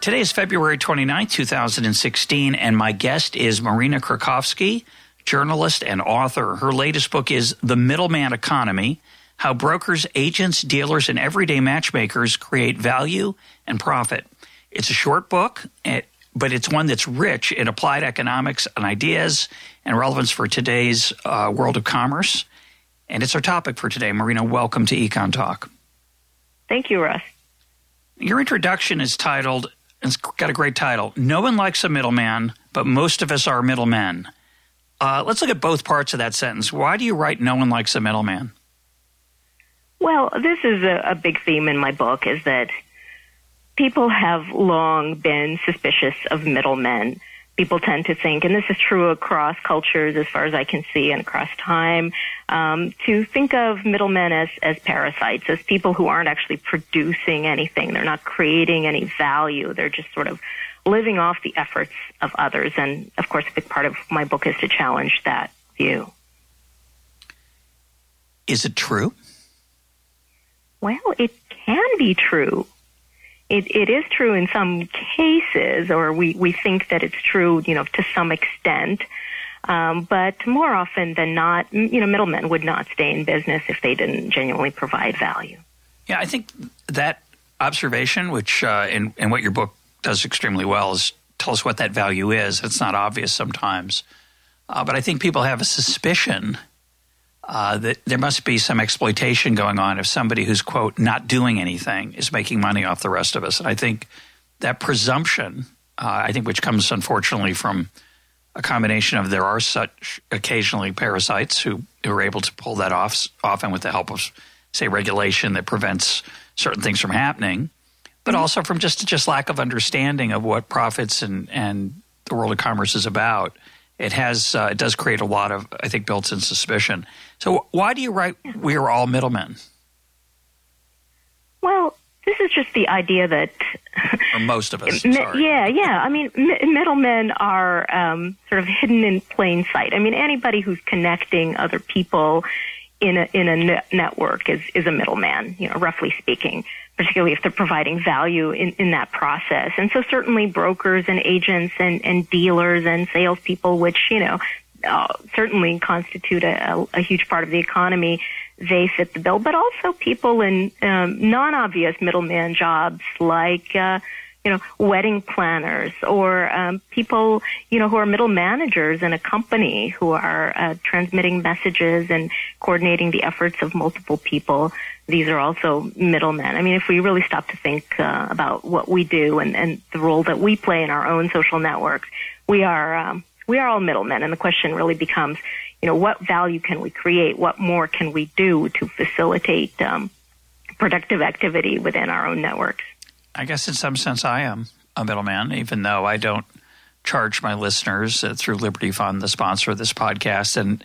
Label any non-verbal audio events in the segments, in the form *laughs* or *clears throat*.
Today is February 29, 2016, and my guest is Marina Krakovsky, journalist and author. Her latest book is The Middleman Economy How Brokers, Agents, Dealers, and Everyday Matchmakers Create Value and Profit. It's a short book, eh, but it's one that's rich in applied economics and ideas and relevance for today's uh, world of commerce. And it's our topic for today. Marina, welcome to Econ Talk. Thank you, Russ. Your introduction is titled it's got a great title. No one likes a middleman, but most of us are middlemen. Uh, let's look at both parts of that sentence. Why do you write "No one likes a middleman"? Well, this is a, a big theme in my book: is that people have long been suspicious of middlemen people tend to think, and this is true across cultures as far as I can see and across time, um, to think of middlemen as, as parasites, as people who aren't actually producing anything. They're not creating any value. They're just sort of living off the efforts of others. And of course, a big part of my book is to challenge that view. Is it true? Well, it can be true it, it is true in some cases, or we, we think that it's true, you know, to some extent. Um, but more often than not, you know, middlemen would not stay in business if they didn't genuinely provide value. Yeah, I think that observation, which uh, in, in what your book does extremely well, is tell us what that value is. It's not obvious sometimes. Uh, but I think people have a suspicion uh, that there must be some exploitation going on if somebody who's quote not doing anything is making money off the rest of us. And I think that presumption, uh, I think, which comes unfortunately from a combination of there are such occasionally parasites who, who are able to pull that off, often with the help of say regulation that prevents certain things from happening, but mm-hmm. also from just just lack of understanding of what profits and and the world of commerce is about it has uh, it does create a lot of I think built-in suspicion. So why do you write we are all middlemen? Well, this is just the idea that *laughs* or most of us. yeah, yeah. I mean, middlemen are um, sort of hidden in plain sight. I mean, anybody who's connecting other people in a in a network is is a middleman. You know, roughly speaking particularly if they're providing value in, in that process. And so certainly brokers and agents and, and dealers and salespeople, which, you know, uh, certainly constitute a, a, huge part of the economy, they fit the bill. But also people in um, non-obvious middleman jobs like, uh, you know, wedding planners or um, people, you know, who are middle managers in a company who are uh, transmitting messages and coordinating the efforts of multiple people these are also middlemen. I mean, if we really stop to think uh, about what we do and, and the role that we play in our own social networks, we are um, we are all middlemen, and the question really becomes, you know, what value can we create? What more can we do to facilitate um, productive activity within our own networks? I guess in some sense, I am a middleman, even though I don't charge my listeners uh, through Liberty Fund, the sponsor of this podcast, and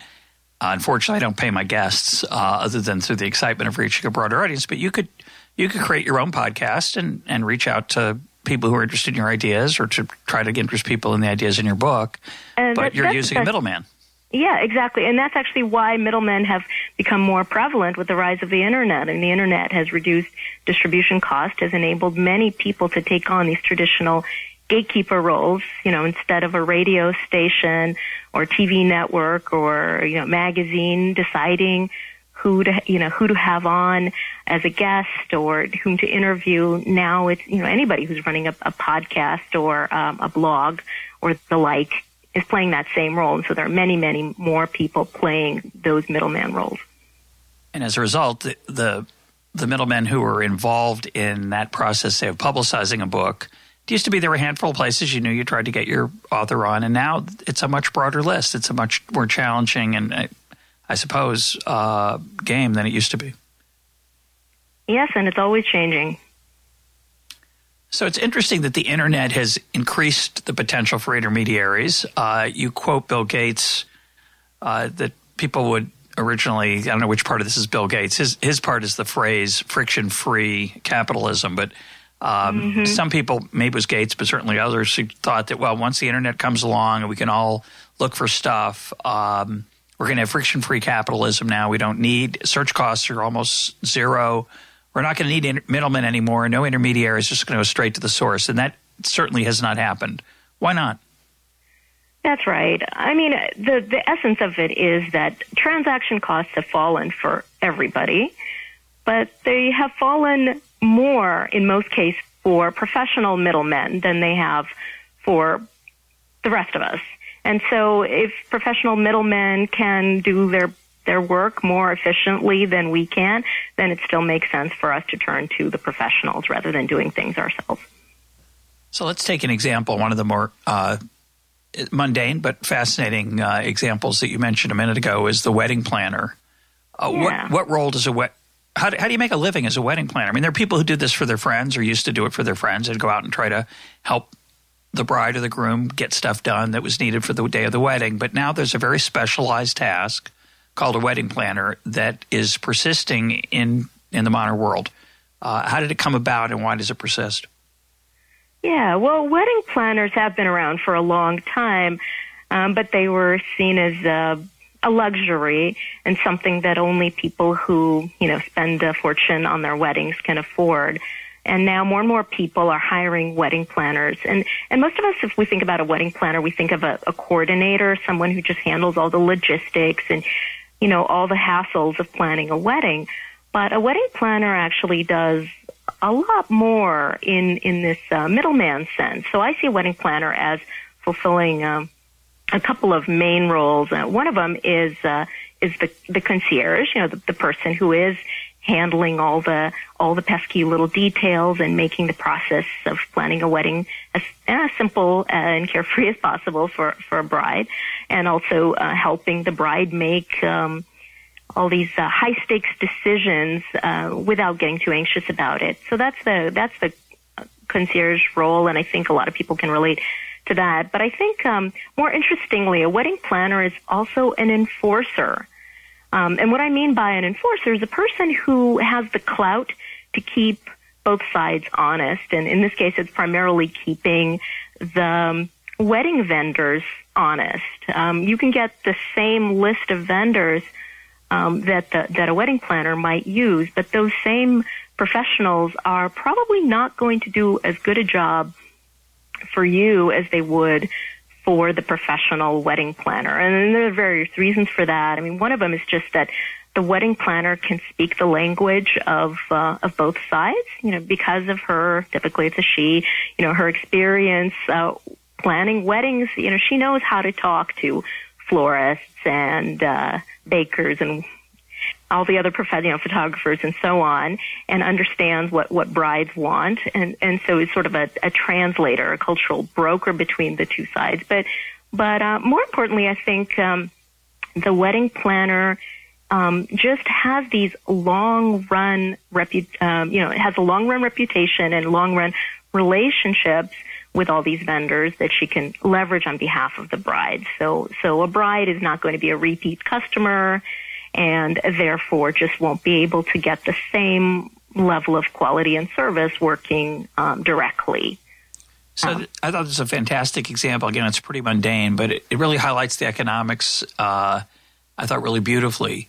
uh, unfortunately, I don't pay my guests uh, other than through the excitement of reaching a broader audience. But you could you could create your own podcast and and reach out to people who are interested in your ideas or to try to interest people in the ideas in your book. but that, you're using a middleman. Yeah, exactly. And that's actually why middlemen have become more prevalent with the rise of the internet. And the internet has reduced distribution cost, has enabled many people to take on these traditional gatekeeper roles, you know, instead of a radio station or TV network or, you know, magazine deciding who to, you know, who to have on as a guest or whom to interview. Now it's, you know, anybody who's running a, a podcast or um, a blog or the like is playing that same role. And so there are many, many more people playing those middleman roles. And as a result, the, the, the middlemen who are involved in that process, say, of publicizing a book – it used to be there were a handful of places you knew you tried to get your author on, and now it's a much broader list. It's a much more challenging and, uh, I suppose, uh, game than it used to be. Yes, and it's always changing. So it's interesting that the internet has increased the potential for intermediaries. Uh, you quote Bill Gates uh, that people would originally, I don't know which part of this is Bill Gates. His, his part is the phrase friction free capitalism. But um, mm-hmm. some people, maybe it was Gates, but certainly others, thought that, well, once the internet comes along and we can all look for stuff, um, we're going to have friction free capitalism now. We don't need search costs are almost zero we're not going to need inter- middlemen anymore. No intermediaries, just going to go straight to the source. And that certainly has not happened. Why not? That's right. I mean, the, the essence of it is that transaction costs have fallen for everybody, but they have fallen more in most cases for professional middlemen than they have for the rest of us. And so if professional middlemen can do their their work more efficiently than we can, then it still makes sense for us to turn to the professionals rather than doing things ourselves. So let's take an example, one of the more uh, mundane but fascinating uh, examples that you mentioned a minute ago is the wedding planner. Uh, yeah. What what role does a wet how do, how do you make a living as a wedding planner? I mean, there are people who do this for their friends or used to do it for their friends and go out and try to help the bride or the groom get stuff done that was needed for the day of the wedding. But now there's a very specialized task called a wedding planner that is persisting in in the modern world. Uh, how did it come about, and why does it persist? Yeah, well, wedding planners have been around for a long time, um, but they were seen as a, a luxury and something that only people who you know spend a fortune on their weddings can afford. And now more and more people are hiring wedding planners. And, and most of us, if we think about a wedding planner, we think of a, a coordinator, someone who just handles all the logistics and you know, all the hassles of planning a wedding. But a wedding planner actually does a lot more in, in this uh, middleman sense. So I see a wedding planner as fulfilling um, a couple of main roles. Uh, one of them is uh, is the the concierge, you know, the, the person who is handling all the all the pesky little details and making the process of planning a wedding as, as simple and carefree *laughs* as possible for for a bride, and also uh, helping the bride make um, all these uh, high stakes decisions uh, without getting too anxious about it. So that's the that's the concierge role, and I think a lot of people can relate to that. But I think um, more interestingly, a wedding planner is also an enforcer. Um, and what I mean by an enforcer is a person who has the clout to keep both sides honest. And in this case, it's primarily keeping the um, wedding vendors honest. Um, you can get the same list of vendors um, that the, that a wedding planner might use, but those same professionals are probably not going to do as good a job for you as they would for the professional wedding planner. And there are various reasons for that. I mean, one of them is just that the wedding planner can speak the language of uh, of both sides. You know, because of her, typically it's a she. You know, her experience uh, planning weddings. You know, she knows how to talk to florists and uh, bakers and all the other professional you know, photographers and so on, and understands what, what brides want, and and so is sort of a, a translator, a cultural broker between the two sides. But but uh, more importantly, I think um, the wedding planner. Um, just has these long run repu- um, you know, it has a long run reputation and long run relationships with all these vendors that she can leverage on behalf of the bride. So, so a bride is not going to be a repeat customer and therefore just won't be able to get the same level of quality and service working um, directly. So um, I thought this was a fantastic example. Again, it's pretty mundane, but it, it really highlights the economics. Uh, I thought really beautifully.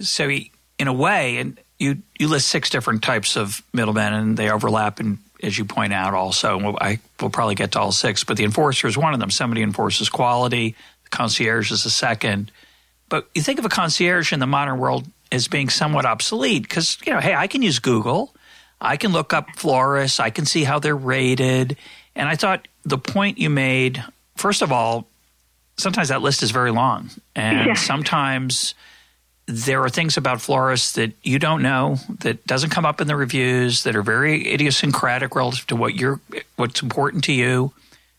So, he, in a way, and you you list six different types of middlemen, and they overlap, and as you point out, also. We'll, I will probably get to all six, but the enforcer is one of them. Somebody enforces quality. The concierge is a second. But you think of a concierge in the modern world as being somewhat obsolete because, you know, hey, I can use Google. I can look up florists. I can see how they're rated. And I thought the point you made, first of all, sometimes that list is very long. And yeah. sometimes there are things about florists that you don't know that doesn't come up in the reviews that are very idiosyncratic relative to what you're what's important to you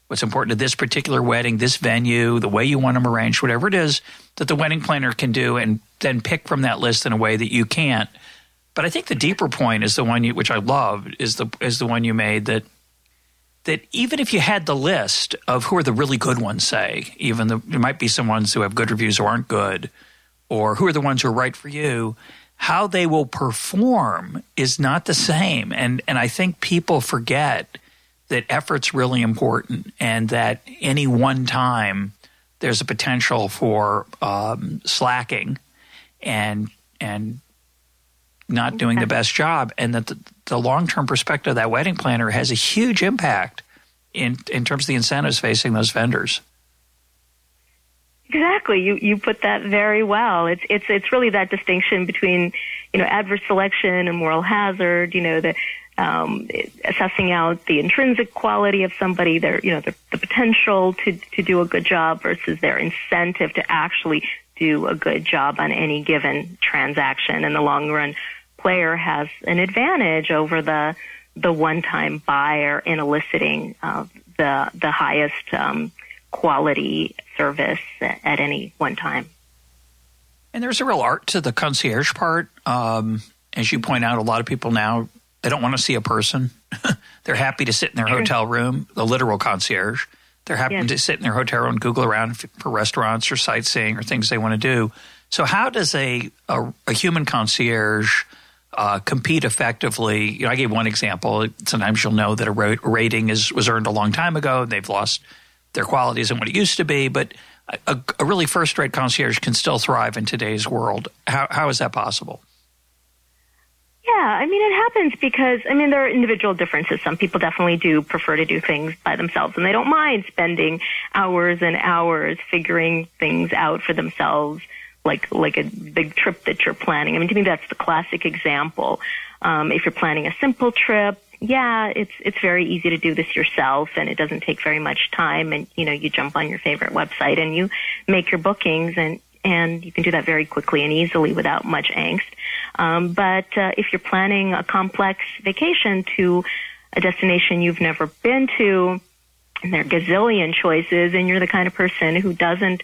what's important to this particular wedding, this venue, the way you want them arranged, whatever it is that the wedding planner can do, and then pick from that list in a way that you can't. But I think the deeper point is the one you, which I love, is the is the one you made that that even if you had the list of who are the really good ones, say, even the, there might be some ones who have good reviews who aren't good, or who are the ones who are right for you, how they will perform is not the same. And and I think people forget that effort's really important, and that any one time there's a potential for um, slacking and and not doing the best job, and that the, the long term perspective of that wedding planner has a huge impact in in terms of the incentives facing those vendors. Exactly. You you put that very well. It's it's it's really that distinction between you know adverse selection and moral hazard. You know the um, assessing out the intrinsic quality of somebody, their you know the, the potential to to do a good job versus their incentive to actually do a good job on any given transaction. In the long run, player has an advantage over the the one-time buyer in eliciting uh, the the highest um, quality service at any one time. And there's a real art to the concierge part. Um, as you point out, a lot of people now they don't want to see a person. *laughs* They're happy to sit in their hotel room, the literal concierge. They're happy yes. to sit in their hotel room and Google around for restaurants or sightseeing or things they want to do. So, how does a, a, a human concierge uh, compete effectively. You know, I gave one example. Sometimes you'll know that a rating is was earned a long time ago. And they've lost their quality isn't what it used to be, but a, a really first rate concierge can still thrive in today's world. How, how is that possible? Yeah, I mean, it happens because, I mean, there are individual differences. Some people definitely do prefer to do things by themselves and they don't mind spending hours and hours figuring things out for themselves like like a big trip that you're planning. I mean, to me, that's the classic example. Um, if you're planning a simple trip, yeah, it's it's very easy to do this yourself, and it doesn't take very much time. And you know, you jump on your favorite website and you make your bookings, and and you can do that very quickly and easily without much angst. Um, but uh, if you're planning a complex vacation to a destination you've never been to, and there are gazillion choices, and you're the kind of person who doesn't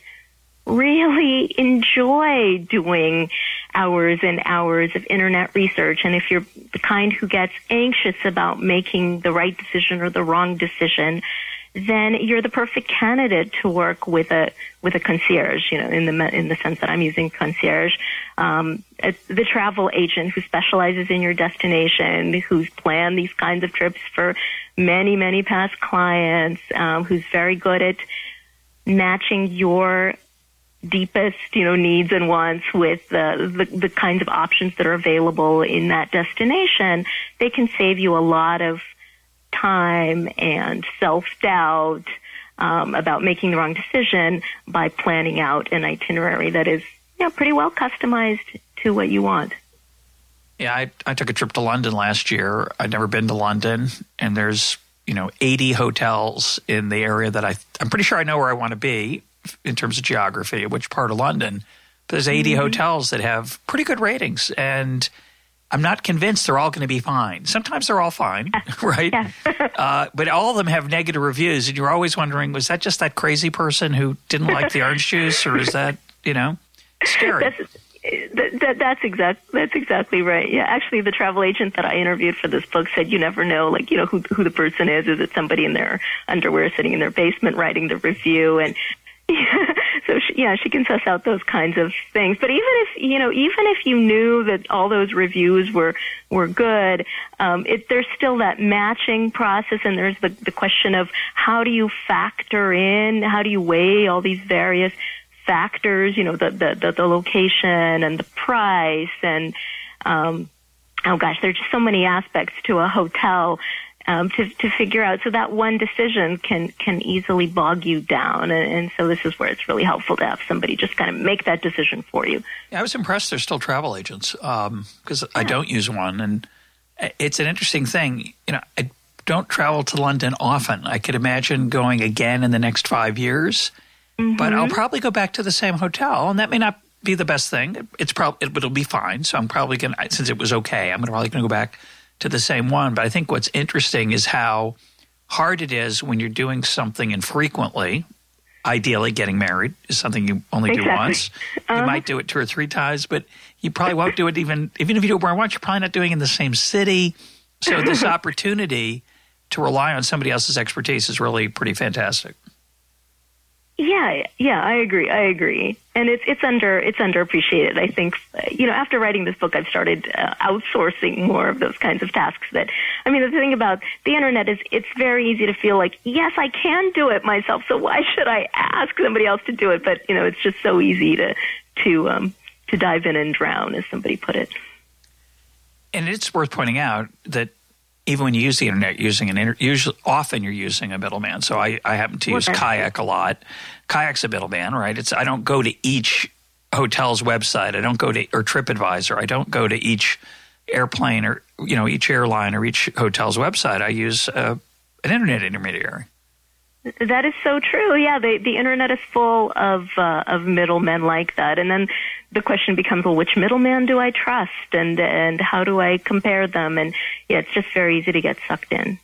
really *laughs* enjoy doing hours and hours of internet research. And if you're the kind who gets anxious about making the right decision or the wrong decision, then you're the perfect candidate to work with a with a concierge. You know, in the in the sense that I'm using concierge, um, the travel agent who specializes in your destination, who's planned these kinds of trips for many many past clients, um, who's very good at matching your deepest, you know, needs and wants with the, the, the kinds of options that are available in that destination, they can save you a lot of time and self doubt um, about making the wrong decision by planning out an itinerary that is, you know, pretty well customized to what you want. Yeah, I, I took a trip to London last year. I'd never been to London, and there's you know 80 hotels in the area that I I'm pretty sure I know where I want to be in terms of geography, which part of London. But there's 80 mm-hmm. hotels that have pretty good ratings, and I'm not convinced they're all going to be fine. Sometimes they're all fine, *laughs* right? Yeah. *laughs* uh, but all of them have negative reviews, and you're always wondering, was that just that crazy person who didn't like the orange juice, or is that you know scary? That's, that, that, that's exact. That's exactly right. Yeah, actually, the travel agent that I interviewed for this book said you never know, like you know who who the person is. Is it somebody in their underwear sitting in their basement writing the review? And *laughs* yeah, she, can suss out those kinds of things. But even if you know, even if you knew that all those reviews were were good, um, it, there's still that matching process, and there's the the question of how do you factor in, how do you weigh all these various factors, you know, the the the, the location and the price and um, oh gosh, there's just so many aspects to a hotel um, to to figure out. So that one decision can can easily bog you down, and, and so this is where it's really helpful to have somebody just kind of make that decision for you. Yeah, I was impressed. There's still travel agents because um, yeah. I don't use one, and it's an interesting thing. You know, I don't travel to London often. I could imagine going again in the next five years, mm-hmm. but I'll probably go back to the same hotel, and that may not be the best thing. It's probably it, it'll be fine. So I'm probably going to since it was okay. I'm probably going to go back to the same one. But I think what's interesting is how hard it is when you're doing something infrequently. Ideally, getting married is something you only exactly. do once. Uh-huh. You might do it two or three times, but you probably won't do it even even if you do it more once. You're probably not doing it in the same city. So this *laughs* opportunity to rely on somebody else's expertise is really pretty fantastic. Yeah, yeah, I agree. I agree, and it's it's under it's underappreciated. I think you know after writing this book, I've started uh, outsourcing more of those kinds of tasks. That I mean, the thing about the internet is it's very easy to feel like yes, I can do it myself. So why should I ask somebody else to do it? But you know, it's just so easy to to um, to dive in and drown, as somebody put it. And it's worth pointing out that even when you use the internet, using an inter- usually often you're using a middleman. So I, I happen to use Kayak a lot. Kayak's a middleman, right? It's I don't go to each hotel's website. I don't go to or TripAdvisor. I don't go to each airplane or you know each airline or each hotel's website. I use uh, an internet intermediary. That is so true. Yeah, the the internet is full of uh, of middlemen like that, and then the question becomes, well, which middleman do I trust, and and how do I compare them? And yeah, it's just very easy to get sucked in.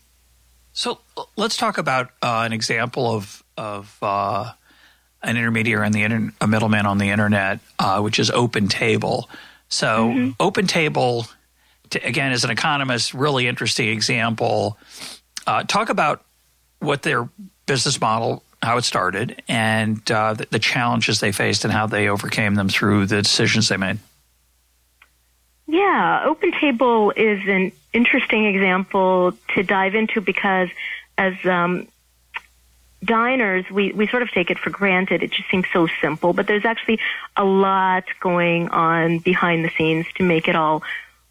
So let's talk about uh, an example of of uh, an intermediary and the inter- a middleman on the internet, uh, which is OpenTable. So mm-hmm. OpenTable, to, again, as an economist, really interesting example. Uh, talk about what their business model, how it started, and uh, the, the, challenges they faced and how they overcame them through the decisions they made. Yeah, OpenTable is an interesting example to dive into because as um, diners, we, we sort of take it for granted. It just seems so simple, but there's actually a lot going on behind the scenes to make it all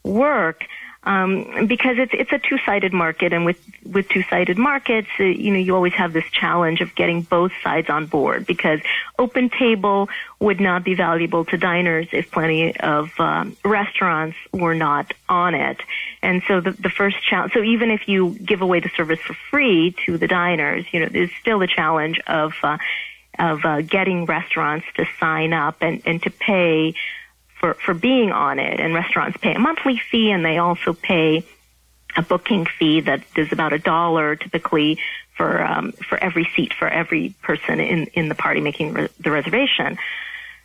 work um, because it's it's a two-sided market, and with with two-sided markets, uh, you know, you always have this challenge of getting both sides on board. Because open table would not be valuable to diners if plenty of um, restaurants were not on it, and so the the first challenge. So even if you give away the service for free to the diners, you know, there's still the challenge of uh, of uh, getting restaurants to sign up and and to pay for, for being on it. And restaurants pay a monthly fee and they also pay a booking fee that is about a dollar typically for um, for every seat for every person in in the party making re- the reservation.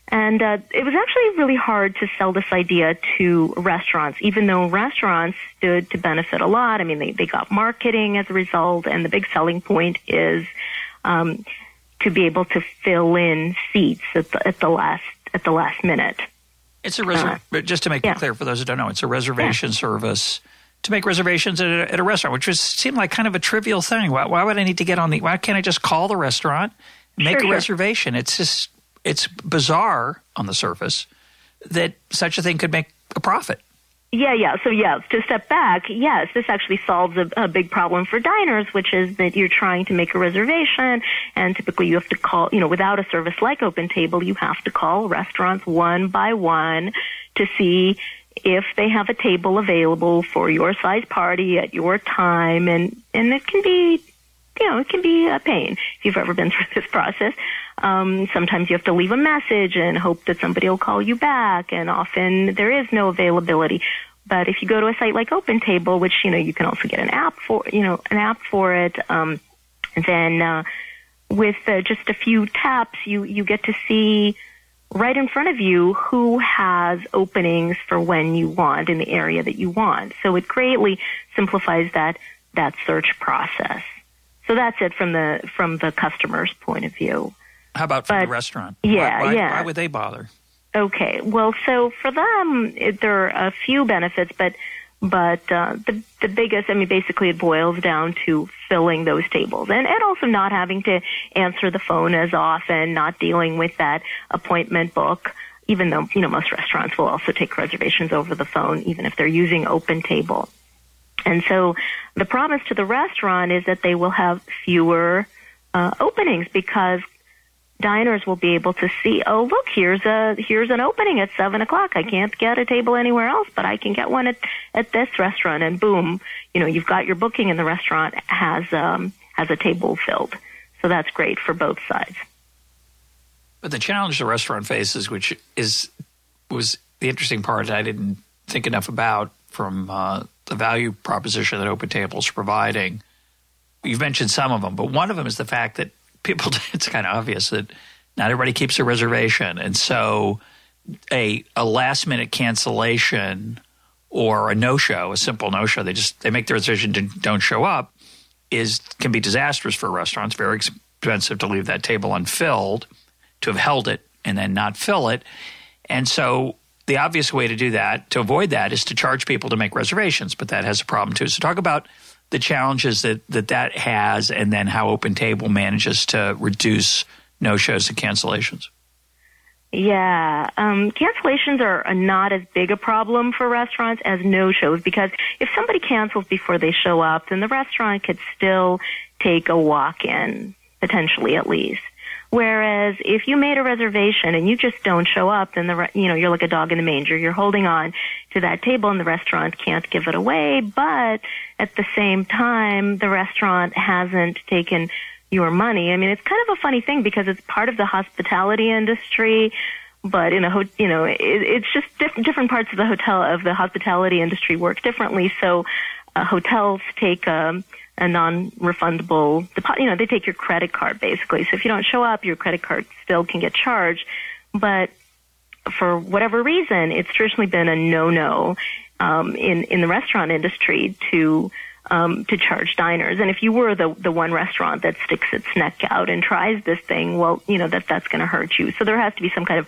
And uh, it was actually really hard to sell this idea to restaurants, even though restaurants stood to benefit a lot. I mean, they, they got marketing as a result, and the big selling point is um, to be able to fill in seats at the, at the last at the last minute. It's a reservation. Uh, just to make yeah. it clear for those who don't know, it's a reservation yeah. service to make reservations at a, at a, restaurant, which just seemed like kind of a trivial thing. Why, why, would I need to get on the? Why can't I just call the restaurant, make sure, a sure. reservation? It's just it's bizarre on the surface that such a thing could make a profit. Yeah, yeah. So, yeah, to step back, yes, this actually solves a, a, big problem for diners, which is that you're trying to make a reservation, and typically you have to call, you know, without a service like OpenTable, you have to call restaurants one by one to see if they have a table available for your size party at your time, and and it can be you know, it can be a pain if you've ever been *laughs* through this process. Um, sometimes you have to leave a message and hope that somebody will call you back, and often there is no availability. But if you go to a site like OpenTable, which you know you can also get an app for, you know, an app for it, um, then uh, with uh, just a few taps, you you get to see right in front of you who has openings for when you want in the area that you want. So it greatly simplifies that that search process. So that's it from the from the customer's point of view. How about from but, the restaurant? Yeah, why, why, yeah. Why would they bother? Okay, well, so for them, it, there are a few benefits, but but uh, the the biggest, I mean, basically, it boils down to filling those tables, and and also not having to answer the phone as often, not dealing with that appointment book. Even though you know most restaurants will also take reservations over the phone, even if they're using OpenTable. And so the promise to the restaurant is that they will have fewer uh, openings because diners will be able to see, oh look, here's a here's an opening at seven o'clock. I can't get a table anywhere else, but I can get one at at this restaurant. And boom, you know, you've got your booking, and the restaurant has um, has a table filled. So that's great for both sides. But the challenge the restaurant faces, which is was the interesting part I didn't think enough about from uh, the value proposition that OpenTable is providing. You've mentioned some of them, but one of them is the fact that people, *laughs* it's kind of obvious that not everybody keeps a reservation. And so a, a last minute cancellation or a no show, a simple no show, they just, they make the decision to don't show up is can be disastrous for restaurants. Very expensive to leave that table unfilled, to have held it and then not fill it. And so the obvious way to do that, to avoid that, is to charge people to make reservations, but that has a problem too. So talk about the challenges that that, that has and then how Open Table manages to reduce no shows and cancellations. Yeah, um, cancellations are not as big a problem for restaurants as no shows because if somebody cancels before they show up, then the restaurant could still take a walk in, potentially at least. Whereas if you made a reservation and you just don't show up, then the you know you're like a dog in the manger. You're holding on to that table, and the restaurant can't give it away. But at the same time, the restaurant hasn't taken your money. I mean, it's kind of a funny thing because it's part of the hospitality industry, but in a ho- you know, it, it's just diff- different parts of the hotel of the hospitality industry work differently. So, uh, hotels take um, a non-refundable deposit. You know, they take your credit card basically. So if you don't show up, your credit card still can get charged, but for whatever reason, it's traditionally been a no-no um, in in the restaurant industry to um, to charge diners. And if you were the the one restaurant that sticks its neck out and tries this thing, well, you know that that's going to hurt you. So there has to be some kind of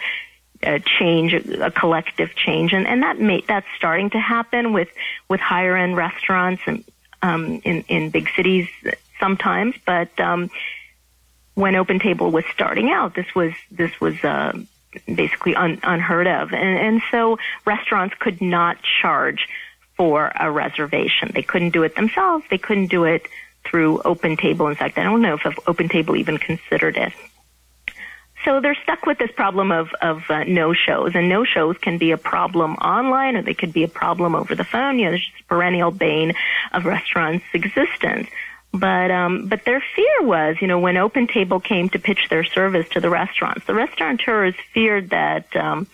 a change, a collective change, and and that may that's starting to happen with with higher end restaurants and um, in in big cities sometimes. But um, when Open Table was starting out, this was this was. Uh, basically un, unheard of, and, and so restaurants could not charge for a reservation. They couldn't do it themselves. They couldn't do it through Open Table. In fact, I don't know if Open Table even considered it. So they're stuck with this problem of, of uh, no shows, and no shows can be a problem online, or they could be a problem over the phone. You know, there's just a perennial bane of restaurants' existence. But um, but their fear was, you know, when Open Table came to pitch their service to the restaurants, the restaurateurs feared that um,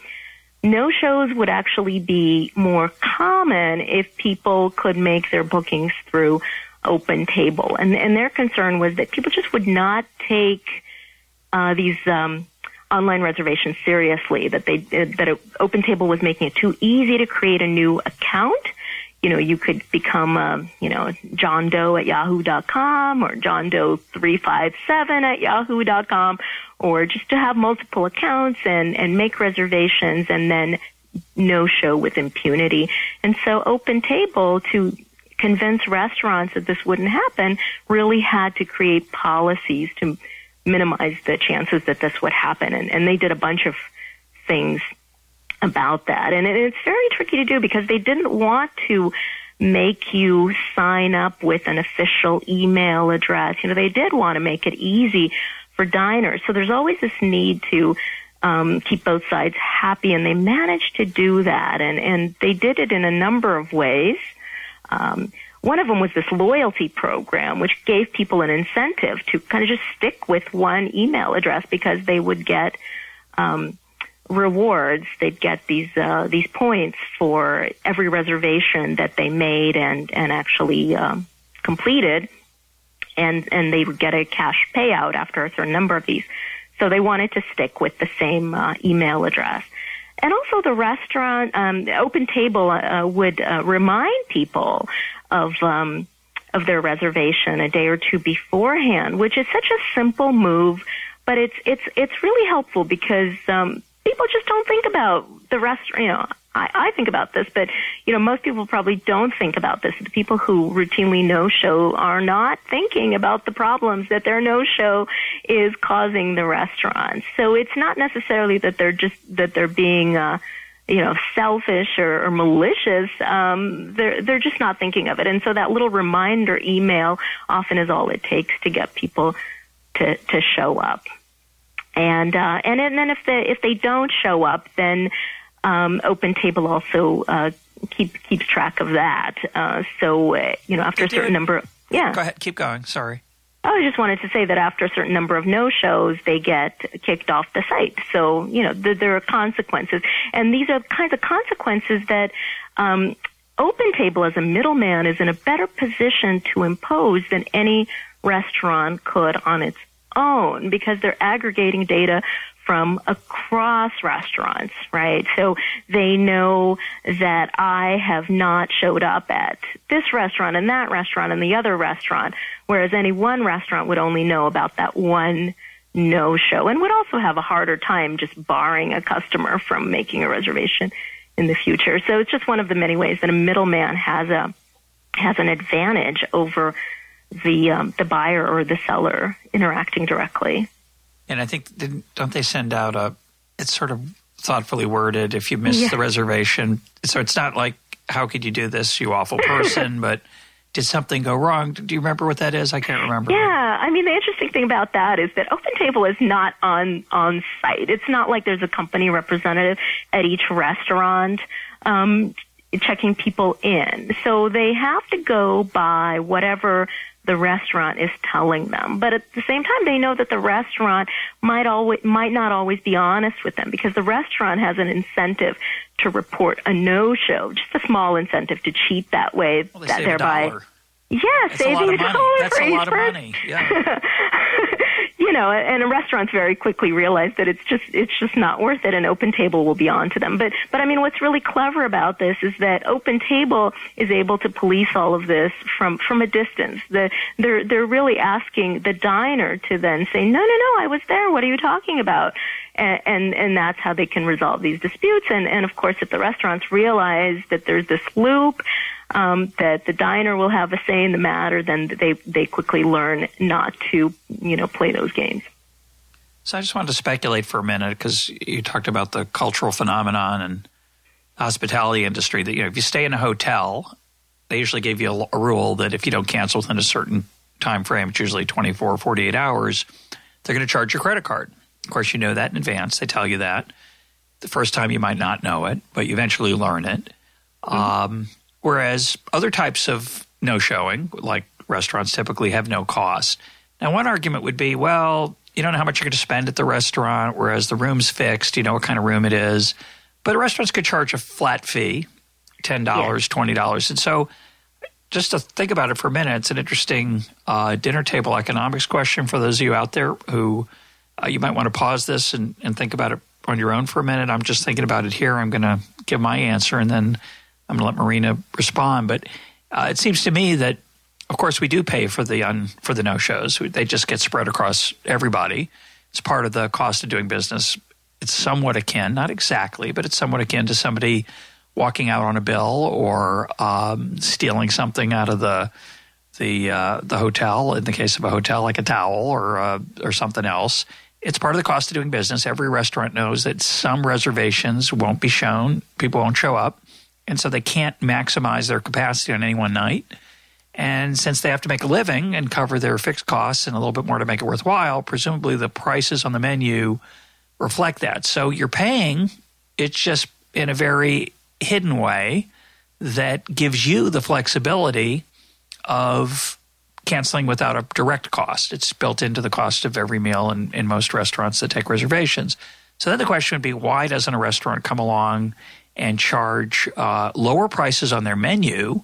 no shows would actually be more common if people could make their bookings through open table. And, and their concern was that people just would not take uh, these um, online reservations seriously, that they that open table was making it too easy to create a new account you know, you could become, um, you know, John Doe at yahoo.com or John Doe 357 at yahoo.com or just to have multiple accounts and, and make reservations and then no show with impunity. And so Open Table to convince restaurants that this wouldn't happen really had to create policies to minimize the chances that this would happen. And, and they did a bunch of things about that. And it's very tricky to do because they didn't want to make you sign up with an official email address. You know, they did want to make it easy for diners. So there's always this need to um, keep both sides happy, and they managed to do that. And, and they did it in a number of ways. Um, one of them was this loyalty program, which gave people an incentive to kind of just stick with one email address because they would get um, rewards. They'd get these uh, these points for every reservation that they made and and actually um, completed, and and they would get a cash payout after a certain number of these. So they wanted to stick with the same uh, email address. And also, the restaurant, um, the Open Table, uh, would uh, remind people of um, of their reservation a day or two beforehand, which is such a simple move, but it's it's it's really helpful because um, people just don't think about the rest. You know, I, I think about this, but you know, most people probably don't think about this. The people who routinely no show are not thinking about the problems that their no show is causing the restaurants. So it's not necessarily that they're just that they're being. Uh, you know, selfish or, or malicious, um, they're they're just not thinking of it, and so that little reminder email often is all it takes to get people to to show up and uh, and and then if they if they don't show up, then um, Open Table also uh, keep keeps track of that. Uh, so uh, you know, after a certain number, of, yeah. Go ahead, keep going. Sorry. I just wanted to say that after a certain number of no shows, they get kicked off the site. So you know, th- there are consequences, and these are the kinds of consequences that. Um, Open Table as a middleman is in a better position to impose than any restaurant could on its own because they're aggregating data from across restaurants, right? So they know that I have not showed up at this restaurant and that restaurant and the other restaurant, whereas any one restaurant would only know about that one no show and would also have a harder time just barring a customer from making a reservation in the future. So it's just one of the many ways that a middleman has a has an advantage over the um, the buyer or the seller interacting directly. And I think don't they send out a? It's sort of thoughtfully worded. If you miss yeah. the reservation, so it's not like how could you do this, you awful *laughs* person, but did something go wrong? Do you remember what that is? I can't remember. Yeah, I mean the interesting thing about that is that OpenTable is not on on site. It's not like there's a company representative at each restaurant um, checking people in. So they have to go by whatever the restaurant is telling them. But at the same time, they know that the restaurant might always might not always be honest with them because the restaurant has an incentive to report a no-show, just a small incentive to cheat that way. Well, that thereby, yeah, saving a, dollar for of money. Yeah. You know, and restaurants very quickly realize that it's just it's just not worth it, and OpenTable will be on to them. But but I mean, what's really clever about this is that Open Table is able to police all of this from from a distance. The, they're they're really asking the diner to then say, no, no, no, I was there. What are you talking about? And, and and that's how they can resolve these disputes. And and of course, if the restaurants realize that there's this loop um, that the diner will have a say in the matter, then they they quickly learn not to you know play those games. So I just wanted to speculate for a minute because you talked about the cultural phenomenon and hospitality industry that you know if you stay in a hotel, they usually give you a, a rule that if you don't cancel within a certain time frame, it's usually 24 or 48 hours, they're going to charge your credit card. Of course, you know that in advance. They tell you that. The first time you might not know it, but you eventually learn it. Mm-hmm. Um, Whereas other types of no showing, like restaurants, typically have no cost. Now, one argument would be, well, you don't know how much you're going to spend at the restaurant, whereas the room's fixed. You know what kind of room it is. But restaurants could charge a flat fee $10, yeah. $20. And so, just to think about it for a minute, it's an interesting uh, dinner table economics question for those of you out there who uh, you might want to pause this and, and think about it on your own for a minute. I'm just thinking about it here. I'm going to give my answer and then I'm going to let Marina respond, but uh, it seems to me that, of course, we do pay for the un, for the no shows. They just get spread across everybody. It's part of the cost of doing business. It's somewhat akin, not exactly, but it's somewhat akin to somebody walking out on a bill or um, stealing something out of the the uh, the hotel. In the case of a hotel, like a towel or uh, or something else. It's part of the cost of doing business. Every restaurant knows that some reservations won't be shown. People won't show up and so they can't maximize their capacity on any one night. And since they have to make a living and cover their fixed costs and a little bit more to make it worthwhile, presumably the prices on the menu reflect that. So you're paying, it's just in a very hidden way that gives you the flexibility of canceling without a direct cost. It's built into the cost of every meal in, in most restaurants that take reservations. So then the question would be why doesn't a restaurant come along and charge uh, lower prices on their menu,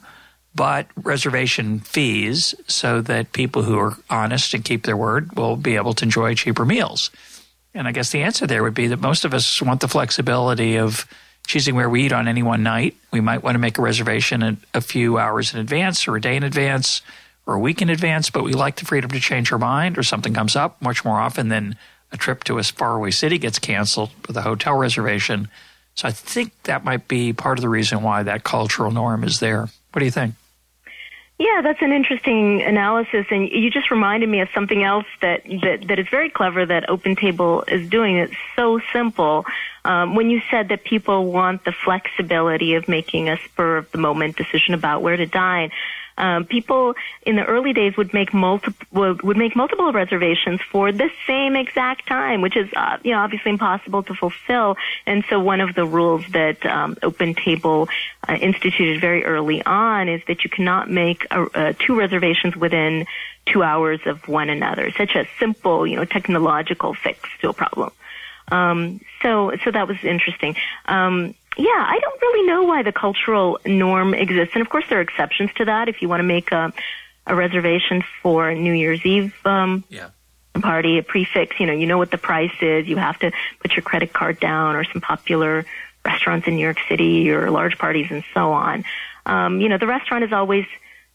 but reservation fees so that people who are honest and keep their word will be able to enjoy cheaper meals. And I guess the answer there would be that most of us want the flexibility of choosing where we eat on any one night. We might want to make a reservation a few hours in advance or a day in advance or a week in advance, but we like the freedom to change our mind or something comes up much more often than a trip to a faraway city gets canceled with a hotel reservation. So I think that might be part of the reason why that cultural norm is there. What do you think? Yeah, that's an interesting analysis, and you just reminded me of something else that that, that is very clever that OpenTable is doing. It's so simple. Um, when you said that people want the flexibility of making a spur of the moment decision about where to dine, um, people in the early days would make multiple would make multiple reservations for the same exact time, which is uh, you know obviously impossible to fulfill. And so one of the rules that um, OpenTable uh, instituted very early on is that you cannot make a, uh, two reservations within two hours of one another. Such a simple you know technological fix to a problem. Um, so so that was interesting. Um, yeah, I don't really know why the cultural norm exists. And of course, there are exceptions to that. If you want to make a, a reservation for New Year's Eve um, yeah. party, a prix fixe, you know, you know what the price is. You have to put your credit card down or some popular restaurants in New York City or large parties and so on. Um, you know, the restaurant is always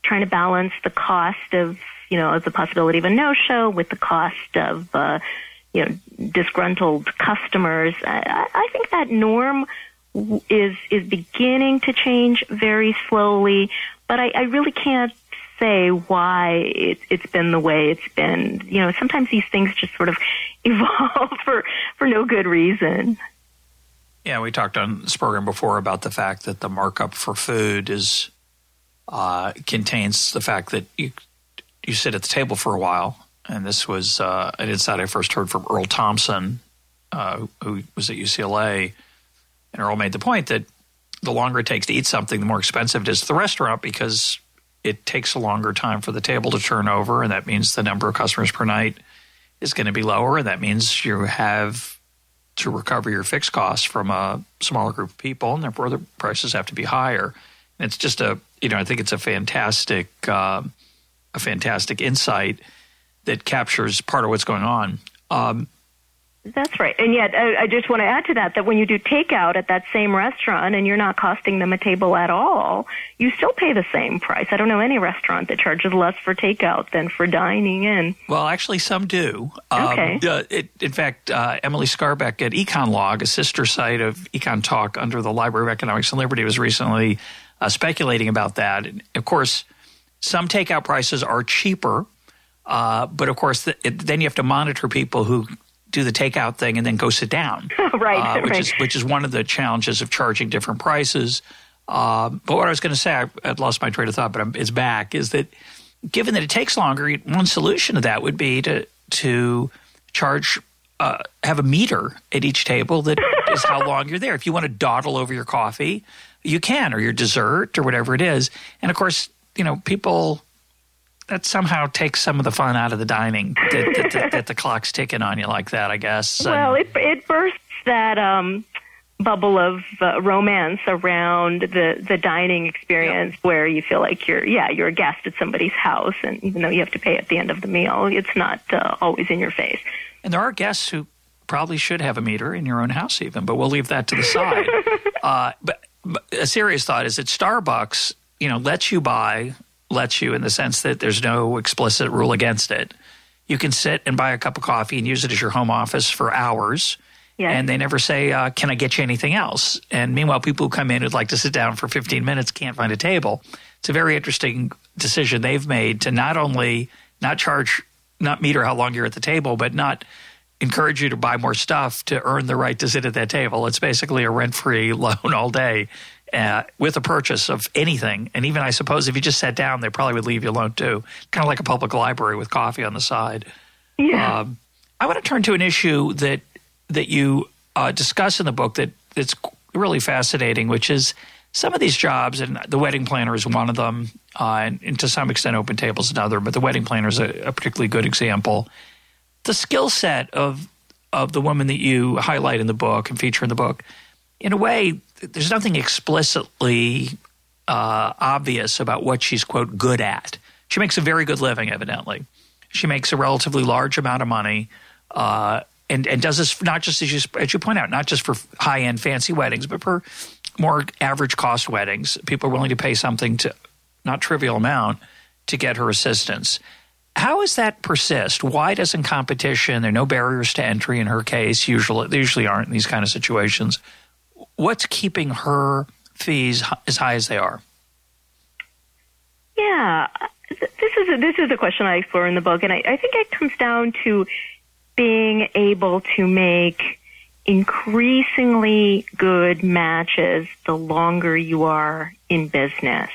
trying to balance the cost of, you know, the possibility of a no-show with the cost of, uh, you know, disgruntled customers. I, I think that norm is is beginning to change very slowly, but I, I really can't say why it, it's been the way it's been. You know, sometimes these things just sort of *laughs* evolve for for no good reason. Yeah, we talked on this program before about the fact that the markup for food is uh, contains the fact that you you sit at the table for a while, and this was uh, an insight I first heard from Earl Thompson, uh, who was at UCLA, and Earl made the point that the longer it takes to eat something, the more expensive it is to the restaurant because it takes a longer time for the table to turn over, and that means the number of customers per night is going to be lower, and that means you have to recover your fixed costs from a smaller group of people, and therefore the prices have to be higher. And it's just a, you know, I think it's a fantastic, uh, a fantastic insight that captures part of what's going on. Um, that's right. And yet, I, I just want to add to that that when you do takeout at that same restaurant and you're not costing them a table at all, you still pay the same price. I don't know any restaurant that charges less for takeout than for dining in. Well, actually, some do. Okay. Um, uh, it, in fact, uh, Emily Skarbek at EconLog, a sister site of Econ Talk under the Library of Economics and Liberty, was recently uh, speculating about that. And of course, some takeout prices are cheaper. Uh, but of course, the, it, then you have to monitor people who do the takeout thing and then go sit down. *laughs* right, uh, which right. is which is one of the challenges of charging different prices. Uh, but what I was going to say, I, I'd lost my train of thought, but I'm, it's back. Is that given that it takes longer, one solution to that would be to to charge uh, have a meter at each table that *laughs* is how long you're there. If you want to dawdle over your coffee, you can, or your dessert, or whatever it is. And of course, you know people that somehow takes some of the fun out of the dining that, that, that, that the clock's ticking on you like that. I guess. Well, it it bursts that. Um, bubble of uh, romance around the the dining experience where you feel like you're yeah you're a guest at somebody's house and even though you have to pay at the end of the meal it's not uh, always in your face and there are guests who probably should have a meter in your own house even but we'll leave that to the side *laughs* uh, but, but a serious thought is that starbucks you know lets you buy lets you in the sense that there's no explicit rule against it you can sit and buy a cup of coffee and use it as your home office for hours Yes. And they never say, uh, "Can I get you anything else?" And meanwhile, people who come in who'd like to sit down for 15 minutes can't find a table. It's a very interesting decision they've made to not only not charge, not meter how long you're at the table, but not encourage you to buy more stuff to earn the right to sit at that table. It's basically a rent-free *laughs* loan all day. Uh, with a purchase of anything, and even I suppose if you just sat down, they probably would leave you alone too. Kind of like a public library with coffee on the side. Yeah. Um, I want to turn to an issue that that you uh, discuss in the book that that's really fascinating, which is some of these jobs, and the wedding planner is one of them, uh, and, and, to some extent, open tables is another. But the wedding planner is a, a particularly good example. The skill set of of the woman that you highlight in the book and feature in the book, in a way, there's nothing explicitly uh, obvious about what she's quote good at. She makes a very good living, evidently. She makes a relatively large amount of money. Uh, and, and does this not just as you, as you point out, not just for high end fancy weddings, but for more average cost weddings. People are willing to pay something to not trivial amount to get her assistance. How does that persist? Why doesn't competition? There are no barriers to entry in her case. Usually, there usually aren't in these kind of situations. What's keeping her fees as high as they are? Yeah, this is a, this is a question I explore in the book, and I, I think it comes down to being able to make increasingly good matches the longer you are in business.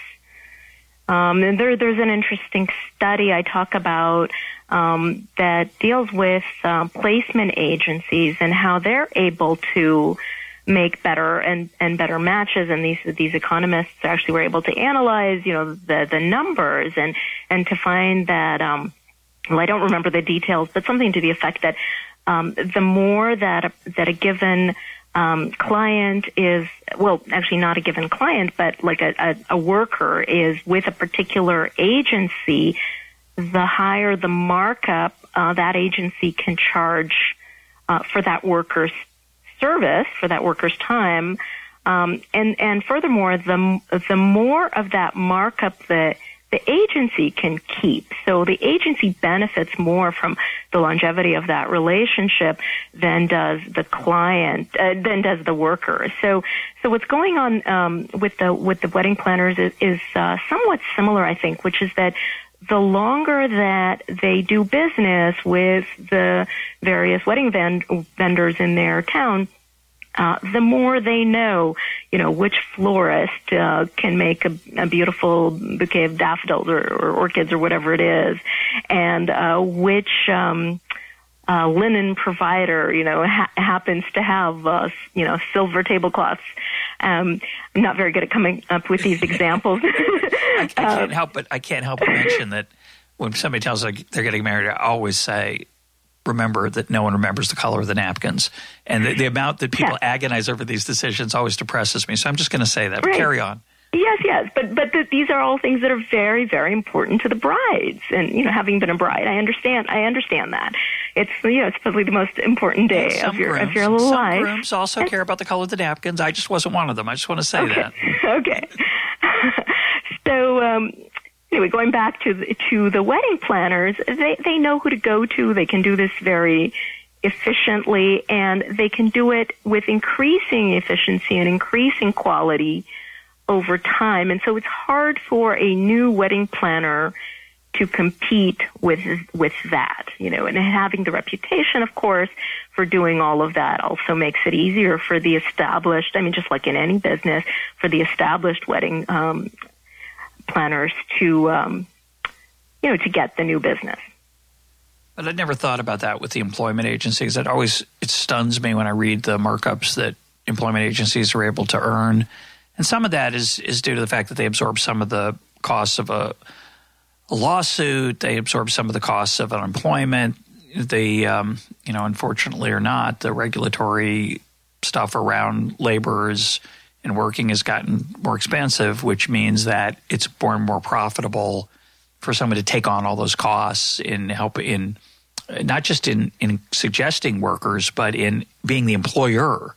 Um, and there, there's an interesting study I talk about um, that deals with uh, placement agencies and how they're able to make better and, and better matches. And these these economists actually were able to analyze, you know, the the numbers and and to find that. Um, well, I don't remember the details, but something to the effect that um, the more that a, that a given um, client is, well, actually not a given client, but like a, a, a worker is with a particular agency, the higher the markup uh, that agency can charge uh, for that worker's service, for that worker's time. Um, and, and furthermore, the, the more of that markup that the agency can keep. So the agency benefits more from the longevity of that relationship than does the client, uh, than does the worker. So, so what's going on um, with the with the wedding planners is, is uh, somewhat similar, I think, which is that the longer that they do business with the various wedding vend- vendors in their town, uh, the more they know, you know, which florist uh, can make a, a beautiful bouquet of daffodils or, or orchids or whatever it is, and uh, which um, uh, linen provider, you know, ha- happens to have, uh, you know, silver tablecloths. Um, I'm not very good at coming up with these *laughs* examples. *laughs* I, I, can't um, help but I can't help but mention that when somebody tells us they're getting married, I always say, remember that no one remembers the color of the napkins. And the, the amount that people agonize over these decisions always depresses me. So I'm just going to say that. Right. Carry on. Yes, yes, but but the, these are all things that are very, very important to the brides. And you know, having been a bride, I understand. I understand that it's you know it's probably the most important day of your grooms, of your little some life. grooms also care about the color of the napkins. I just wasn't one of them. I just want to say okay. that. *laughs* okay. *laughs* so um, anyway, going back to the, to the wedding planners, they they know who to go to. They can do this very efficiently, and they can do it with increasing efficiency and increasing quality over time. And so it's hard for a new wedding planner to compete with with that, you know, and having the reputation, of course, for doing all of that also makes it easier for the established. I mean, just like in any business, for the established wedding um, planners to, um, you know, to get the new business. But I never thought about that with the employment agencies. It always it stuns me when I read the markups that employment agencies are able to earn, and some of that is is due to the fact that they absorb some of the costs of a, a lawsuit. They absorb some of the costs of unemployment. They, um, you know, unfortunately or not, the regulatory stuff around laborers and working has gotten more expensive, which means that it's more and more profitable for someone to take on all those costs in help in not just in in suggesting workers, but in being the employer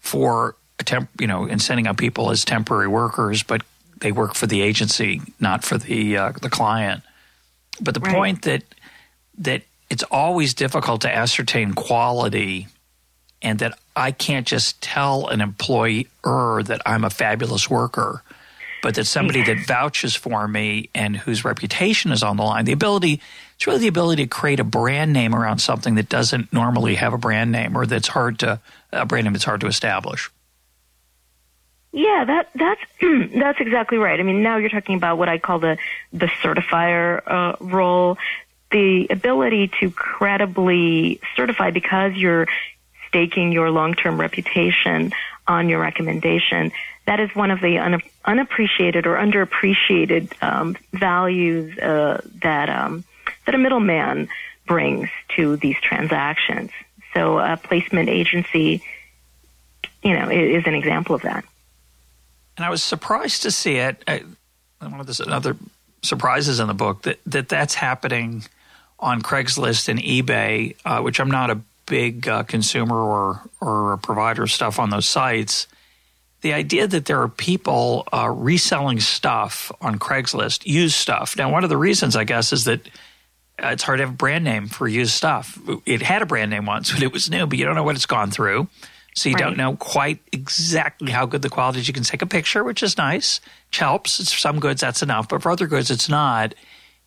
for a temp, you know, in sending out people as temporary workers, but they work for the agency, not for the uh, the client. But the right. point that that it's always difficult to ascertain quality and that I can't just tell an employer that I'm a fabulous worker, but that somebody that vouches for me and whose reputation is on the line, the ability, it's really the ability to create a brand name around something that doesn't normally have a brand name or that's hard to, a brand name that's hard to establish. Yeah, that that's *clears throat* that's exactly right. I mean, now you're talking about what I call the the certifier uh, role, the ability to credibly certify because you're staking your long-term reputation on your recommendation. That is one of the un- unappreciated or underappreciated um, values uh, that um, that a middleman brings to these transactions. So, a placement agency, you know, is, an example of that. And I was surprised to see it. I, one of the other surprises in the book that, that that's happening on Craigslist and eBay, uh, which I'm not a big uh, consumer or or provider stuff on those sites, the idea that there are people uh, reselling stuff on Craigslist, used stuff. Now, one of the reasons I guess is that uh, it's hard to have a brand name for used stuff. It had a brand name once *laughs* when it was new, but you don't know what it's gone through. So you right. don't know quite exactly how good the quality is. You can take a picture, which is nice, which helps. It's for some goods, that's enough. But for other goods, it's not.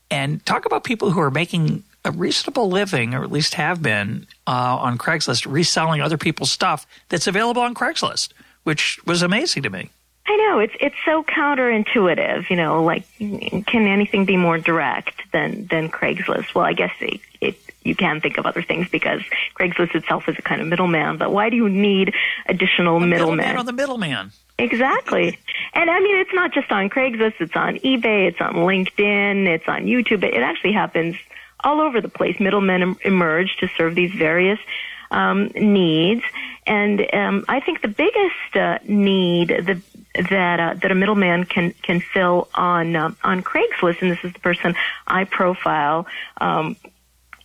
And talk about people who are making a reasonable living, or at least have been, uh, on Craigslist, reselling other people's stuff that's available on Craigslist, which was amazing to me. I know it's it's so counterintuitive. You know, like can anything be more direct than than Craigslist? Well, I guess it, it you can think of other things because Craigslist itself is a kind of middleman. But why do you need additional middlemen? Middleman on the middleman. Exactly. And I mean, it's not just on Craigslist. It's on eBay. It's on LinkedIn. It's on YouTube. It actually happens all over the place. Middlemen emerge to serve these various um, needs. And um, I think the biggest uh, need the, that uh, that a middleman can can fill on uh, on Craigslist, and this is the person I profile, um,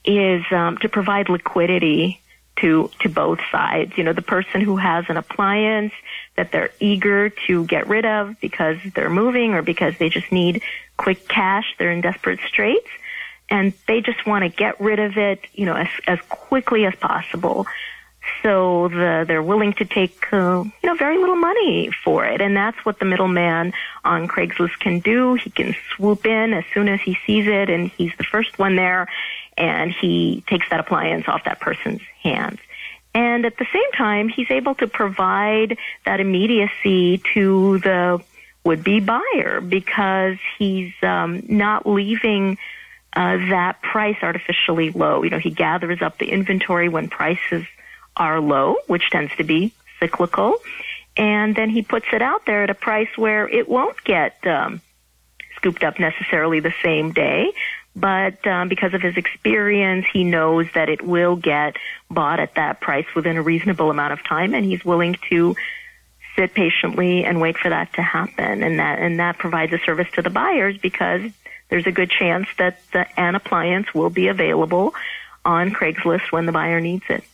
is um, to provide liquidity to to both sides. You know, the person who has an appliance that they're eager to get rid of because they're moving or because they just need quick cash, they're in desperate straits, and they just want to get rid of it, you know, as as quickly as possible. So the, they're willing to take, uh, you know, very little money for it. And that's what the middleman on Craigslist can do. He can swoop in as soon as he sees it and he's the first one there and he takes that appliance off that person's hands. And at the same time, he's able to provide that immediacy to the would-be buyer because he's um, not leaving uh, that price artificially low. You know, he gathers up the inventory when prices are low, which tends to be cyclical, and then he puts it out there at a price where it won't get um, scooped up necessarily the same day, but um, because of his experience, he knows that it will get bought at that price within a reasonable amount of time, and he's willing to sit patiently and wait for that to happen. And that and that provides a service to the buyers because there's a good chance that the, an appliance will be available on Craigslist when the buyer needs it.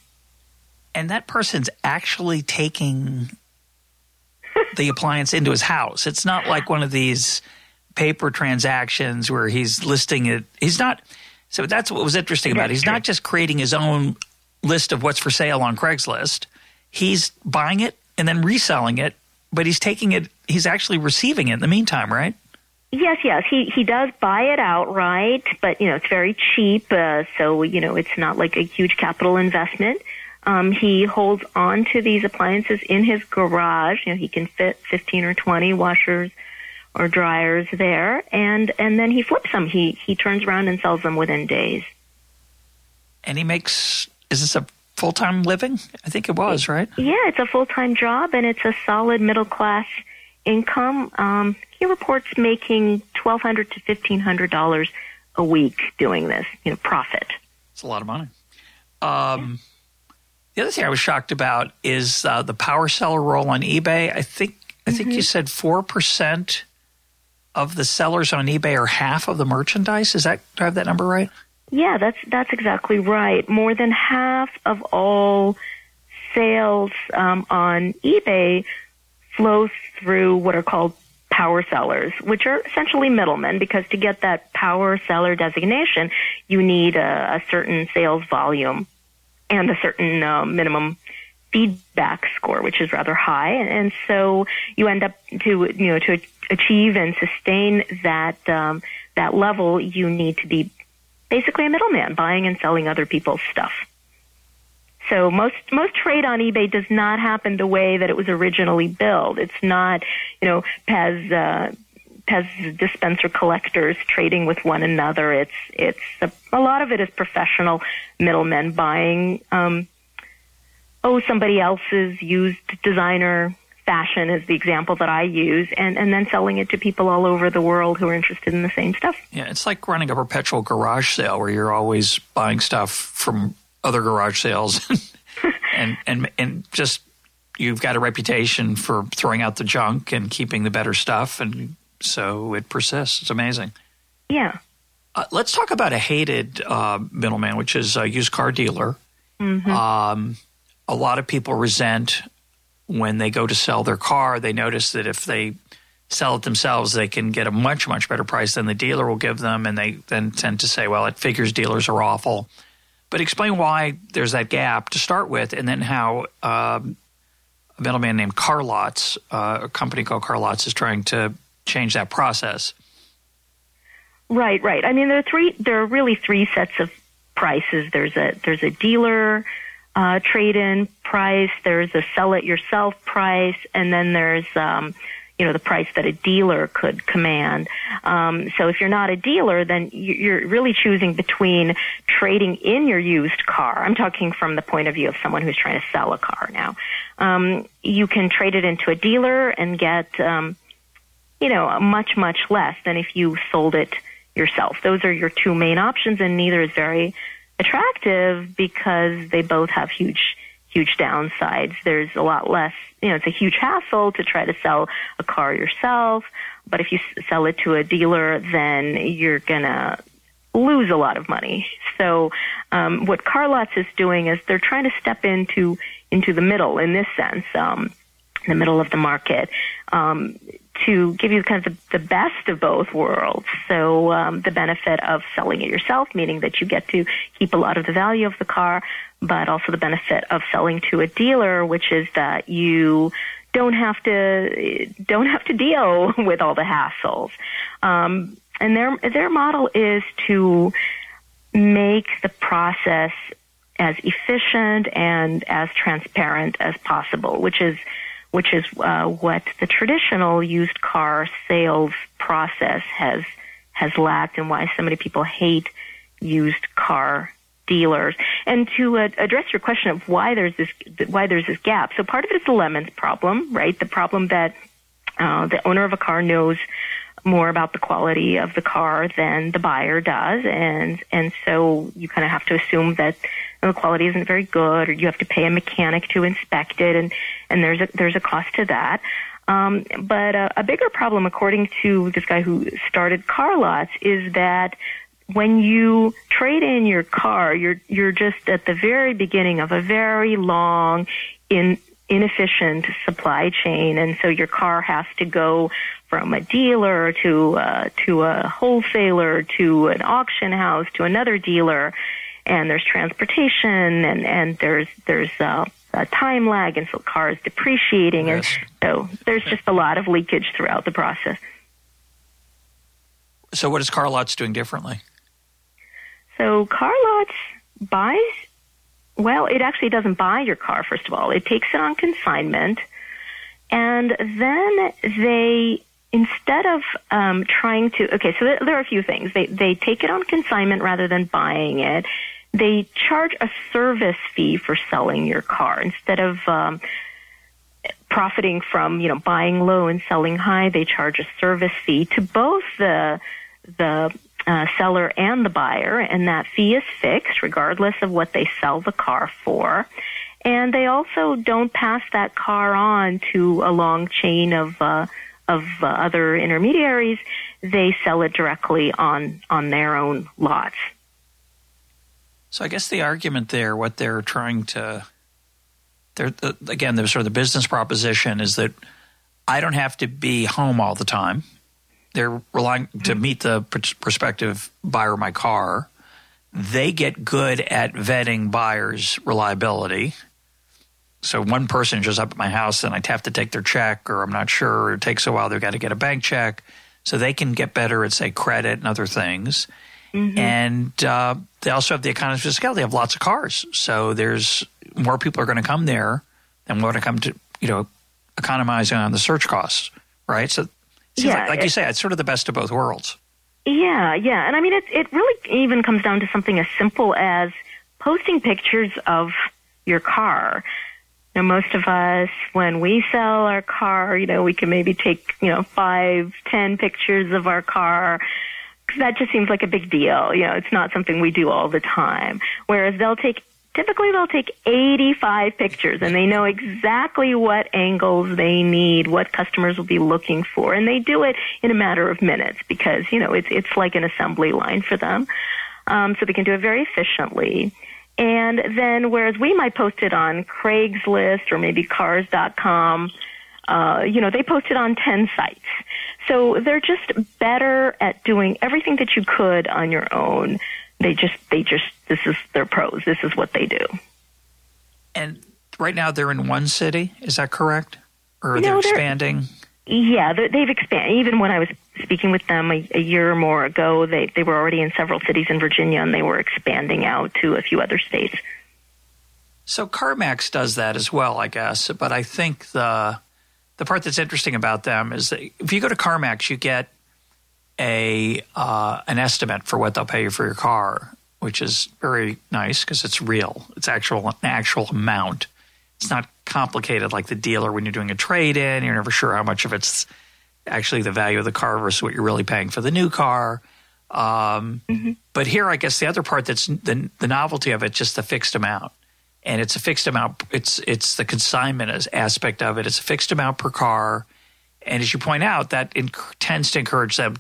And that person's actually taking the *laughs* appliance into his house. It's not like one of these paper transactions where he's listing it. He's not. So that's what was interesting about it. He's not just creating his own list of what's for sale on Craigslist. He's buying it and then reselling it, but he's taking it. He's actually receiving it in the meantime, right? Yes, yes. He he does buy it outright, but you know it's very cheap, uh, so you know it's not like a huge capital investment. Um, he holds on to these appliances in his garage. You know, he can fit 15 or 20 washers or dryers there, and and then he flips them. He he turns around and sells them within days. And he makes is this a full time living? I think it was right. Yeah, it's a full time job, and it's a solid middle class income. Um, he reports making twelve hundred to fifteen hundred dollars a week doing this. You know, profit. It's a lot of money. Um, the other thing I was shocked about is uh, the power seller role on eBay. I think I think mm-hmm. you said four percent of the sellers on eBay are half of the merchandise. Is that do I have that number right? Yeah, that's that's exactly right. More than half of all sales um, on eBay flow through what are called power sellers, which are essentially middlemen. Because to get that power seller designation, you need a, a certain sales volume and a certain uh, minimum feedback score, which is rather high. And so you end up to, you know, to achieve and sustain that, um, that level, you need to be basically a middleman buying and selling other people's stuff. So most most trade on eBay does not happen the way that it was originally built. It's not, you know, Pez uh, Pez dispenser collectors trading with one another. It's it's a, a lot of it is professional middlemen buying um, oh, somebody else's used designer fashion is the example that I use, and, and then selling it to people all over the world who are interested in the same stuff. Yeah, it's like running a perpetual garage sale where you're always buying stuff from other garage sales, *laughs* and and and just you've got a reputation for throwing out the junk and keeping the better stuff, and so it persists. It's amazing. Yeah. Uh, let's talk about a hated uh, middleman, which is a used car dealer. Mm-hmm. Um, a lot of people resent when they go to sell their car. They notice that if they sell it themselves, they can get a much, much better price than the dealer will give them. And they then tend to say, well, it figures dealers are awful. But explain why there's that gap to start with, and then how um, a middleman named CarLotz, uh, a company called CarLotz, is trying to change that process. Right, right. I mean, there are three. There are really three sets of prices. There's a there's a dealer uh, trade-in price, there's a sell it yourself price, and then there's um, you know the price that a dealer could command. Um, so if you're not a dealer, then you're really choosing between trading in your used car. I'm talking from the point of view of someone who's trying to sell a car now. Um, you can trade it into a dealer and get um, you know much much less than if you sold it yourself. Those are your two main options, and neither is very attractive because they both have huge huge downsides. There's a lot less, you know, it's a huge hassle to try to sell a car yourself. But if you sell it to a dealer, then you're gonna lose a lot of money. So, um, what CarLotz is doing is they're trying to step into into the middle in this sense, um, the middle of the market. Um, to give you kind of the, the best of both worlds. So um, the benefit of selling it yourself, meaning that you get to keep a lot of the value of the car, but also the benefit of selling to a dealer, which is that you don't have to don't have to deal *laughs* with all the hassles. Um, and their their model is to make the process as efficient and as transparent as possible, which is which is uh, what the traditional used car sales process has has lacked, and why so many people hate used car dealers. And to uh, address your question of why there's this why there's this gap, so part of it is the lemons problem, right? The problem that uh, the owner of a car knows more about the quality of the car than the buyer does, and and so you kind of have to assume that the quality isn't very good, or you have to pay a mechanic to inspect it, and and there's a there's a cost to that. Um, but uh, a bigger problem, according to this guy who started CarLotz, is that when you trade in your car, you're you're just at the very beginning of a very long, in inefficient supply chain, and so your car has to go from a dealer to uh, to a wholesaler to an auction house to another dealer, and there's transportation and and there's there's uh, a time lag, and so cars depreciating, yes. and so there's just a lot of leakage throughout the process. So, what is CarLotz doing differently? So CarLotz buys, well, it actually doesn't buy your car, first of all. It takes it on consignment. And then they, instead of um, trying to, okay, so there are a few things. They, they take it on consignment rather than buying it. They charge a service fee for selling your car instead of, um, profiting from you know buying low and selling high they charge a service fee to both the the uh, seller and the buyer, and that fee is fixed regardless of what they sell the car for. And they also don't pass that car on to a long chain of uh, of uh, other intermediaries. They sell it directly on on their own lots. So I guess the argument there, what they're trying to, they're, again, there's sort of the business proposition is that I don't have to be home all the time they're relying to meet the prospective buyer of my car. They get good at vetting buyers' reliability. So one person shows up at my house and I have to take their check, or I'm not sure, or it takes a while. They've got to get a bank check, so they can get better at say credit and other things. Mm-hmm. And uh, they also have the economies of scale. They have lots of cars, so there's more people are going to come there than want to come to you know economizing on the search costs, right? So Seems yeah, like, like it, you say, it's sort of the best of both worlds. Yeah, yeah, and I mean, it it really even comes down to something as simple as posting pictures of your car. You know, most of us, when we sell our car, you know, we can maybe take you know five, ten pictures of our car. That just seems like a big deal. You know, it's not something we do all the time. Whereas they'll take typically they'll take 85 pictures and they know exactly what angles they need, what customers will be looking for, and they do it in a matter of minutes because, you know, it's, it's like an assembly line for them. Um, so they can do it very efficiently. And then whereas we might post it on Craigslist or maybe cars.com, uh, you know, they post it on 10 sites. So they're just better at doing everything that you could on your own they just they just this is their pros. This is what they do. And right now they're in one city. Is that correct? Or are no, they expanding? Yeah, they've expanded. Even when I was speaking with them a, a, year or more ago, they they were already in several cities in Virginia, and they were expanding out to a few other states. So CarMax does that as well, I guess. But I think the the part that's interesting about them is that if you go to CarMax, you get a uh, an estimate for what they'll pay you for your car, which is very nice because it's real. It's actual an actual amount. It's not complicated like the dealer when you're doing a trade in. You're never sure how much of it's actually the value of the car versus what you're really paying for the new car. Um, mm-hmm. But here, I guess the other part that's the, the novelty of it, just the fixed amount, and it's a fixed amount. It's it's the consignment aspect of it. It's a fixed amount per car, and as you point out, that inc- tends to encourage them.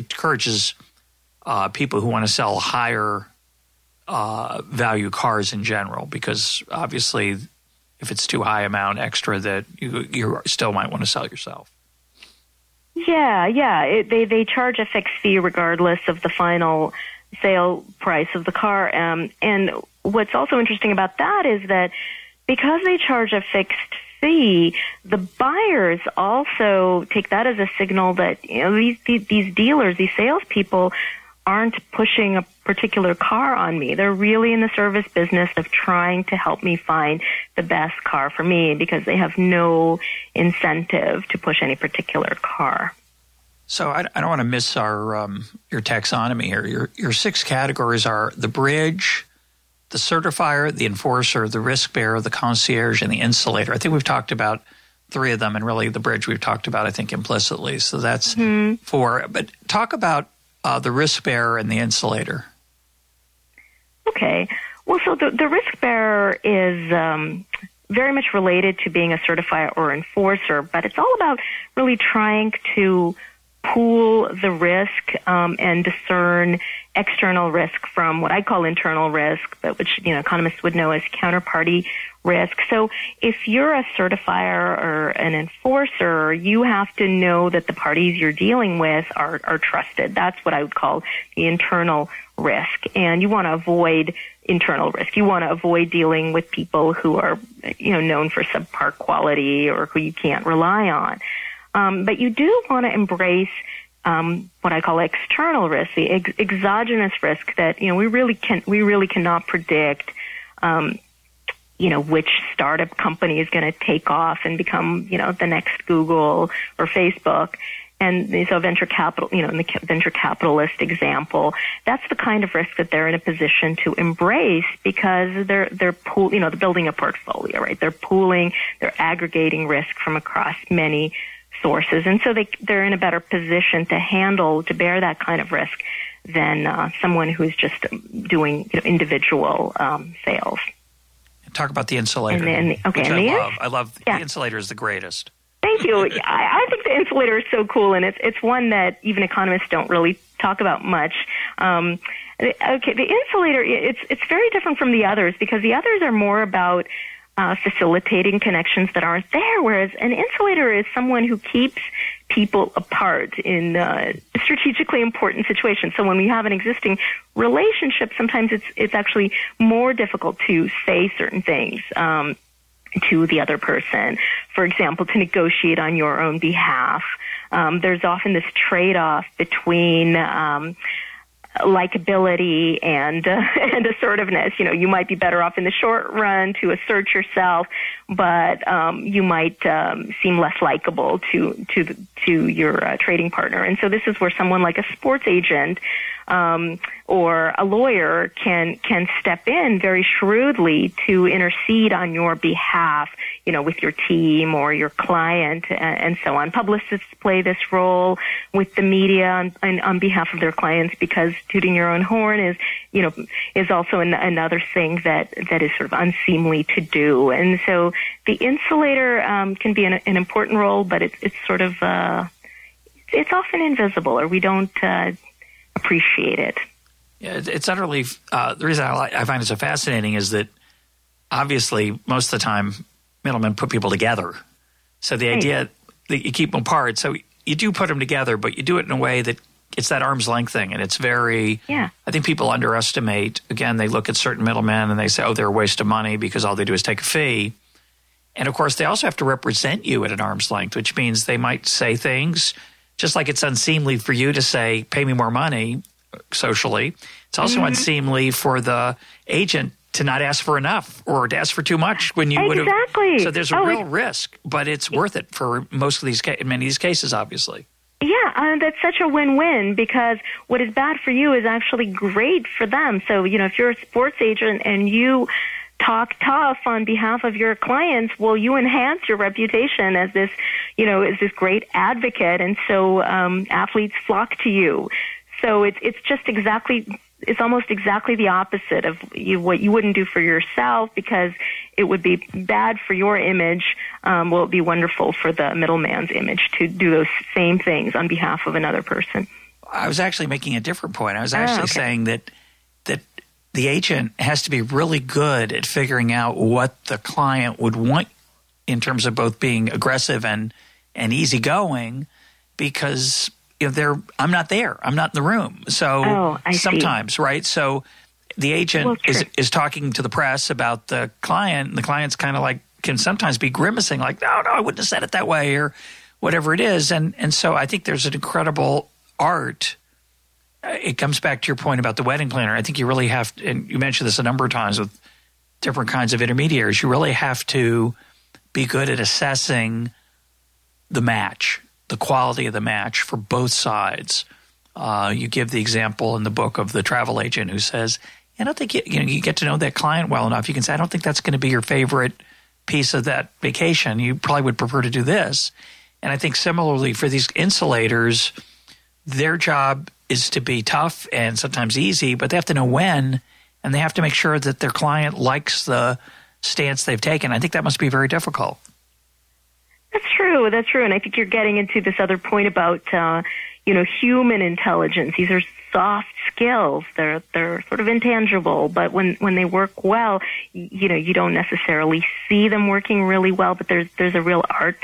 Encourages uh, people who want to sell higher uh, value cars in general, because obviously, if it's too high amount extra, that you you still might want to sell yourself. Yeah, yeah. It, they they charge a fixed fee regardless of the final sale price of the car. Um, and what's also interesting about that is that because they charge a fixed fee, the buyers also take that as a signal that you know these these, these dealers, these salespeople, aren't pushing a particular car on me. They're really in the service business of trying to help me find the best car for me because they have no incentive to push any particular car. So I, I don't want to miss our um, your taxonomy here. Your your six categories are the bridge, the certifier, the enforcer, the risk bearer, the concierge, and the insulator. I think we've talked about three of them, and really the bridge we've talked about, I think, implicitly. So that's mm-hmm. four. But talk about uh, the risk bearer and the insulator. Okay. Well, so the, the risk bearer is um, very much related to being a certifier or enforcer, but it's all about really trying to pool the risk um, and discern external risk from what I call internal risk, but which you know economists would know as counterparty risk. So if you're a certifier or an enforcer, you have to know that the parties you're dealing with are, are trusted. That's what I would call the internal risk. And you want to avoid internal risk. You want to avoid dealing with people who are, you know, known for subpar quality or who you can't rely on. Um, but you do want to embrace um, what I call external risk, the ex- exogenous risk that you know we really can we really cannot predict. Um, you know which startup company is going to take off and become you know the next Google or Facebook. And so venture capital, you know, in the venture capitalist example, that's the kind of risk that they're in a position to embrace because they're, they're pool, you know, they're building a portfolio, right? They're pooling, they're aggregating risk from across many sources, and so they they're in a better position to handle to bear that kind of risk than uh, someone who's just doing you know, individual um, sales. Talk about the insulator. And okay, and I love. I love yeah. the insulator is the greatest. Thank you. *laughs* I, I think the insulator is so cool, and it's it's one that even economists don't really talk about much. Um, okay, the insulator it's it's very different from the others because the others are more about uh, facilitating connections that aren't there, whereas an insulator is someone who keeps people apart in uh, strategically important situations. So when we have an existing relationship, sometimes it's it's actually more difficult to say certain things. Um, to the other person, for example, to negotiate on your own behalf. Um, there's often this trade-off between um, likability and uh, *laughs* and assertiveness. You know, you might be better off in the short run to assert yourself, but um, you might um, seem less likable to to to your uh, trading partner. And so this is where someone like a sports agent um, or a lawyer can can step in very shrewdly to intercede on your behalf, you know, with your team or your client and, and so on. Publicists play this role with the media on, on, on, behalf of their clients because tooting your own horn is, you know, is also an, another thing that that is sort of unseemly to do. And so the insulator um, can be an, an important role, but it's it's sort of uh, it's often invisible, or we don't. Uh, appreciate it. Yeah, it's utterly. Uh, the reason I, I find it so fascinating is that obviously most of the time middlemen put people together. So the right. idea that you keep them apart, so you do put them together, but you do it in a way that it's that arm's length thing, and it's very. Yeah. I think people underestimate. Again, they look at certain middlemen and they say, "Oh, they're a waste of money because all they do is take a fee." And of course, they also have to represent you at an arm's length, which means they might say things just like it's unseemly for you to say, pay me more money socially, it's also mm-hmm. unseemly for the agent to not ask for enough or to ask for too much when you would have. Exactly. So there's a oh, real risk, but it's worth it for most of these, in many of these cases, obviously. Yeah, uh, that's such a win-win because what is bad for you is actually great for them. So, you know, if you're a sports agent and you talk tough on behalf of your clients, well, you enhance your reputation as this, you know, as this great advocate, and so um, athletes flock to you. so it's it's just exactly it's almost exactly the opposite of you, what you wouldn't do for yourself because it would be bad for your image. Um, will it be wonderful for the middleman's image to do those same things on behalf of another person? I was actually making a different point. I was actually oh, okay. saying that the agent has to be really good at figuring out what the client would want in terms of both being aggressive and and easygoing because you know they're I'm not there. I'm not in the room. So oh, sometimes, see. right? So the agent well, is is talking to the press about the client and the client's kind of like can sometimes be grimacing like, "No, no, I wouldn't have said it that way," or whatever it is. And and so I think there's an incredible art it comes back to your point about the wedding planner. I think you really have, and you mentioned this a number of times with different kinds of intermediaries. You really have to be good at assessing the match, the quality of the match for both sides. Uh, you give the example in the book of the travel agent who says, "I don't think you, you know you get to know that client well enough. You can say, I don't think that's going to be your favorite piece of that vacation. You probably would prefer to do this." And I think similarly for these insulators, their job is to be tough and sometimes easy, but they have to know when and they have to make sure that their client likes the stance they've taken. I think that must be very difficult. That's true. That's true. And I think you're getting into this other point about, uh, you know, human intelligence. These are soft skills. They're they're sort of intangible, but when when they work well, you know, you don't necessarily see them working really well. But there's there's a real art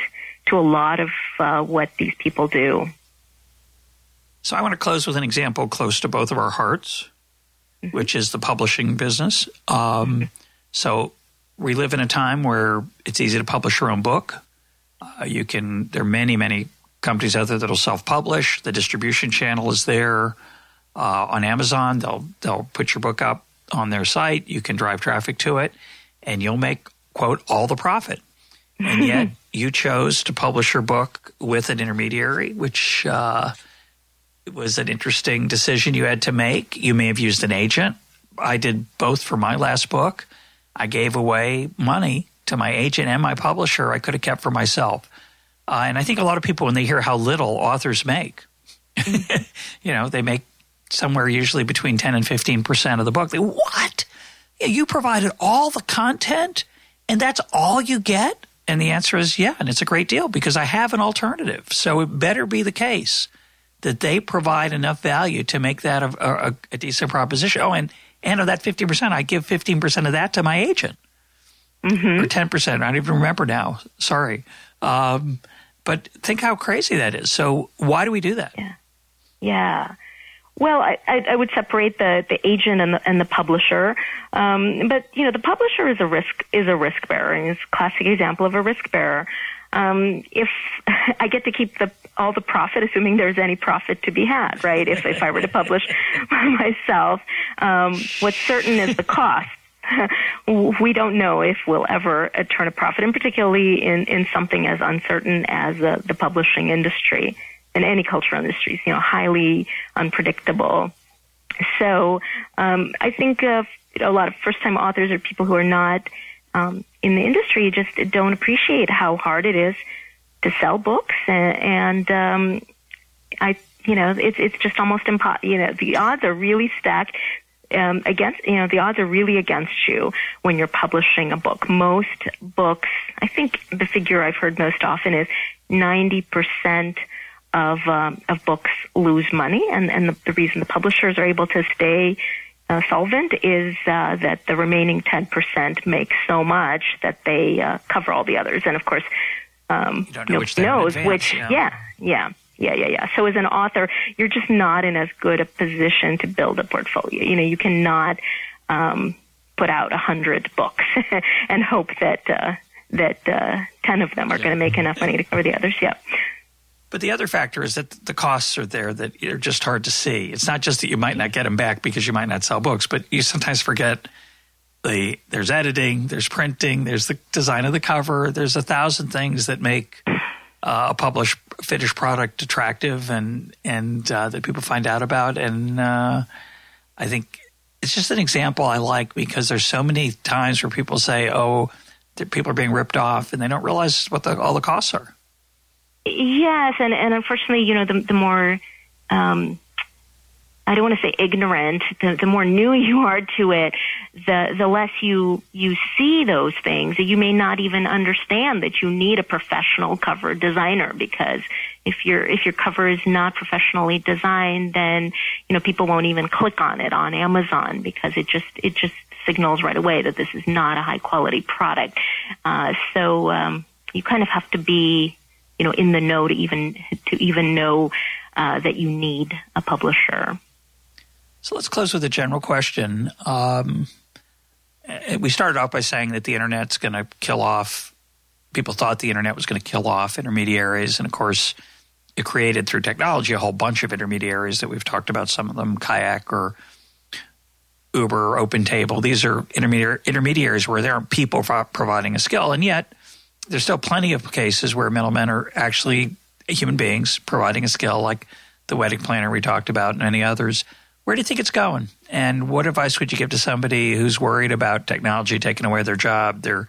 to a lot of uh, what these people do. So I want to close with an example close to both of our hearts, mm-hmm. which is the publishing business. Um, so we live in a time where it's easy to publish your own book. Uh, you can. There are many, many companies out there that'll self-publish. The distribution channel is there uh, on Amazon. They'll they'll put your book up on their site. You can drive traffic to it, and you'll make quote all the profit. And yet, *laughs* you chose to publish your book with an intermediary, which uh, it was an interesting decision you had to make. You may have used an agent. I did both for my last book. I gave away money to my agent and my publisher I could have kept for myself. Uh, and I think a lot of people, when they hear how little authors make, *laughs* you know, they make somewhere usually between 10 and 15% of the book. They, what? You provided all the content and that's all you get? And the answer is yeah. And it's a great deal because I have an alternative. So it better be the case that they provide enough value to make that a, a, a decent proposition. Oh, and and of that fifty percent, I give fifteen percent of that to my agent, mm-hmm. or ten percent. I don't even remember now. Sorry, um, but think how crazy that is. So why do we do that? Yeah, yeah. Well, I, I, would separate the, the agent and the, and the publisher, um, but you know the publisher is a risk is a risk bearer, and is a classic example of a risk bearer. Um, if *laughs* I get to keep the all the profit, assuming there's any profit to be had, right? If if I were to publish *laughs* myself, um, what's certain is the cost. *laughs* we don't know if we'll ever uh, turn a profit, and particularly in in something as uncertain as uh, the publishing industry and any cultural industries, you know, highly unpredictable. So um, I think uh, a lot of first time authors are people who are not um, in the industry just don't appreciate how hard it is to sell books, and, and um, I, you know, it's it's just almost impossible. You know, the odds are really stacked. Um, against you know the odds are really against you when you're publishing a book. Most books, I think the figure I've heard most often is ninety percent of um, of books lose money, and and the, the reason the publishers are able to stay uh, solvent is uh, that the remaining 10% make so much that they uh, cover all the others. And of course, um, which knows advance, which, yeah. yeah, yeah. Yeah, yeah, yeah. So as an author, you're just not in as good a position to build a portfolio. You know, you cannot um, put out a hundred books *laughs* and hope that uh, that uh, ten of them are yeah. going to make enough money to cover the others. Yeah. But the other factor is that the costs are there that are just hard to see. It's not just that you might not get them back because you might not sell books, but you sometimes forget the there's editing, there's printing, there's the design of the cover, there's a thousand things that make uh, a published finished product attractive and and uh, that people find out about. And uh, I think it's just an example I like because there's so many times where people say, "Oh, people are being ripped off," and they don't realize what the, all the costs are. Yes, and, and unfortunately, you know, the, the more um, I don't want to say ignorant. The, the more new *laughs* you are to it, the the less you you see those things. You may not even understand that you need a professional cover designer because if your if your cover is not professionally designed, then you know people won't even click on it on Amazon because it just it just signals right away that this is not a high quality product. Uh, so um, you kind of have to be you know in the know to even to even know uh, that you need a publisher. So let's close with a general question. Um, eh, we started off by saying that the internet's going to kill off. People thought the internet was going to kill off intermediaries, and of course, it created through technology a whole bunch of intermediaries that we've talked about. Some of them, Kayak or Uber, Open Table. These are intermediaries where there aren't people providing a skill, and yet there's still plenty of cases where middlemen are actually human beings providing a skill, like the wedding planner we talked about, and any others. Where do you think it's going? And what advice would you give to somebody who's worried about technology taking away their job? They're,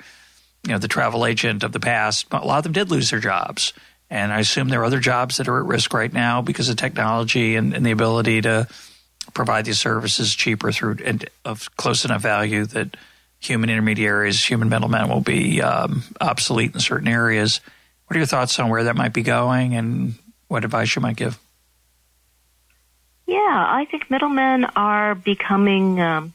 you know, the travel agent of the past. A lot of them did lose their jobs. And I assume there are other jobs that are at risk right now because of technology and, and the ability to provide these services cheaper through and of close enough value that human intermediaries, human middlemen will be um, obsolete in certain areas. What are your thoughts on where that might be going and what advice you might give? Yeah, I think middlemen are becoming um,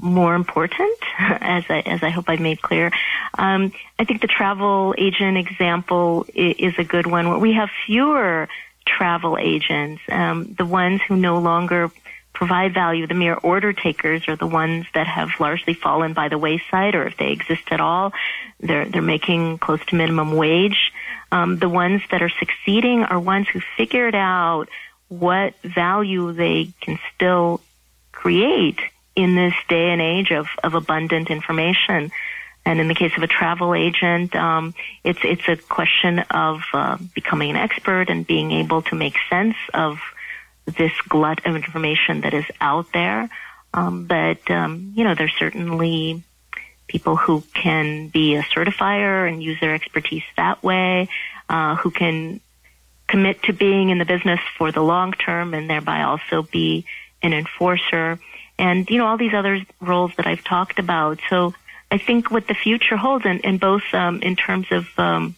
more important, *laughs* as I, as I hope I made clear. Um, I think the travel agent example is, a good one. We have fewer travel agents, um, the ones who no longer provide value, the mere order takers are the ones that have largely fallen by the wayside, or if they exist at all, they're they're making close to minimum wage. Um, the ones that are succeeding are ones who figured out what value they can still create in this day and age of, of abundant information. And in the case of a travel agent, um, it's it's a question of uh, becoming an expert and being able to make sense of this glut of information that is out there. Um, but um, you know, there's certainly people who can be a certifier and use their expertise that way, uh, who can commit to being in the business for the long term and thereby also be an enforcer and you know all these other roles that I've talked about. So I think what the future holds, in, in both um, in terms of um,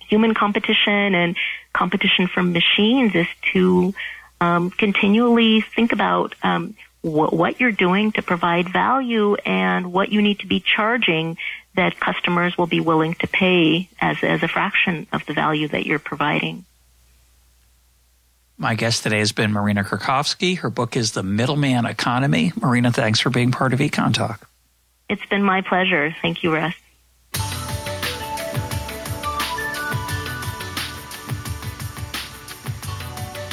human competition and competition from machines, is to um, continually think about um, wh- what you're doing to provide value and what you need to be charging that customers will be willing to pay as as a fraction of the value that you're providing. My guest today has been Marina Krakovsky. Her book is The Middleman Economy. Marina, thanks for being part of Econ Talk. It's been my pleasure. Thank you, Russ.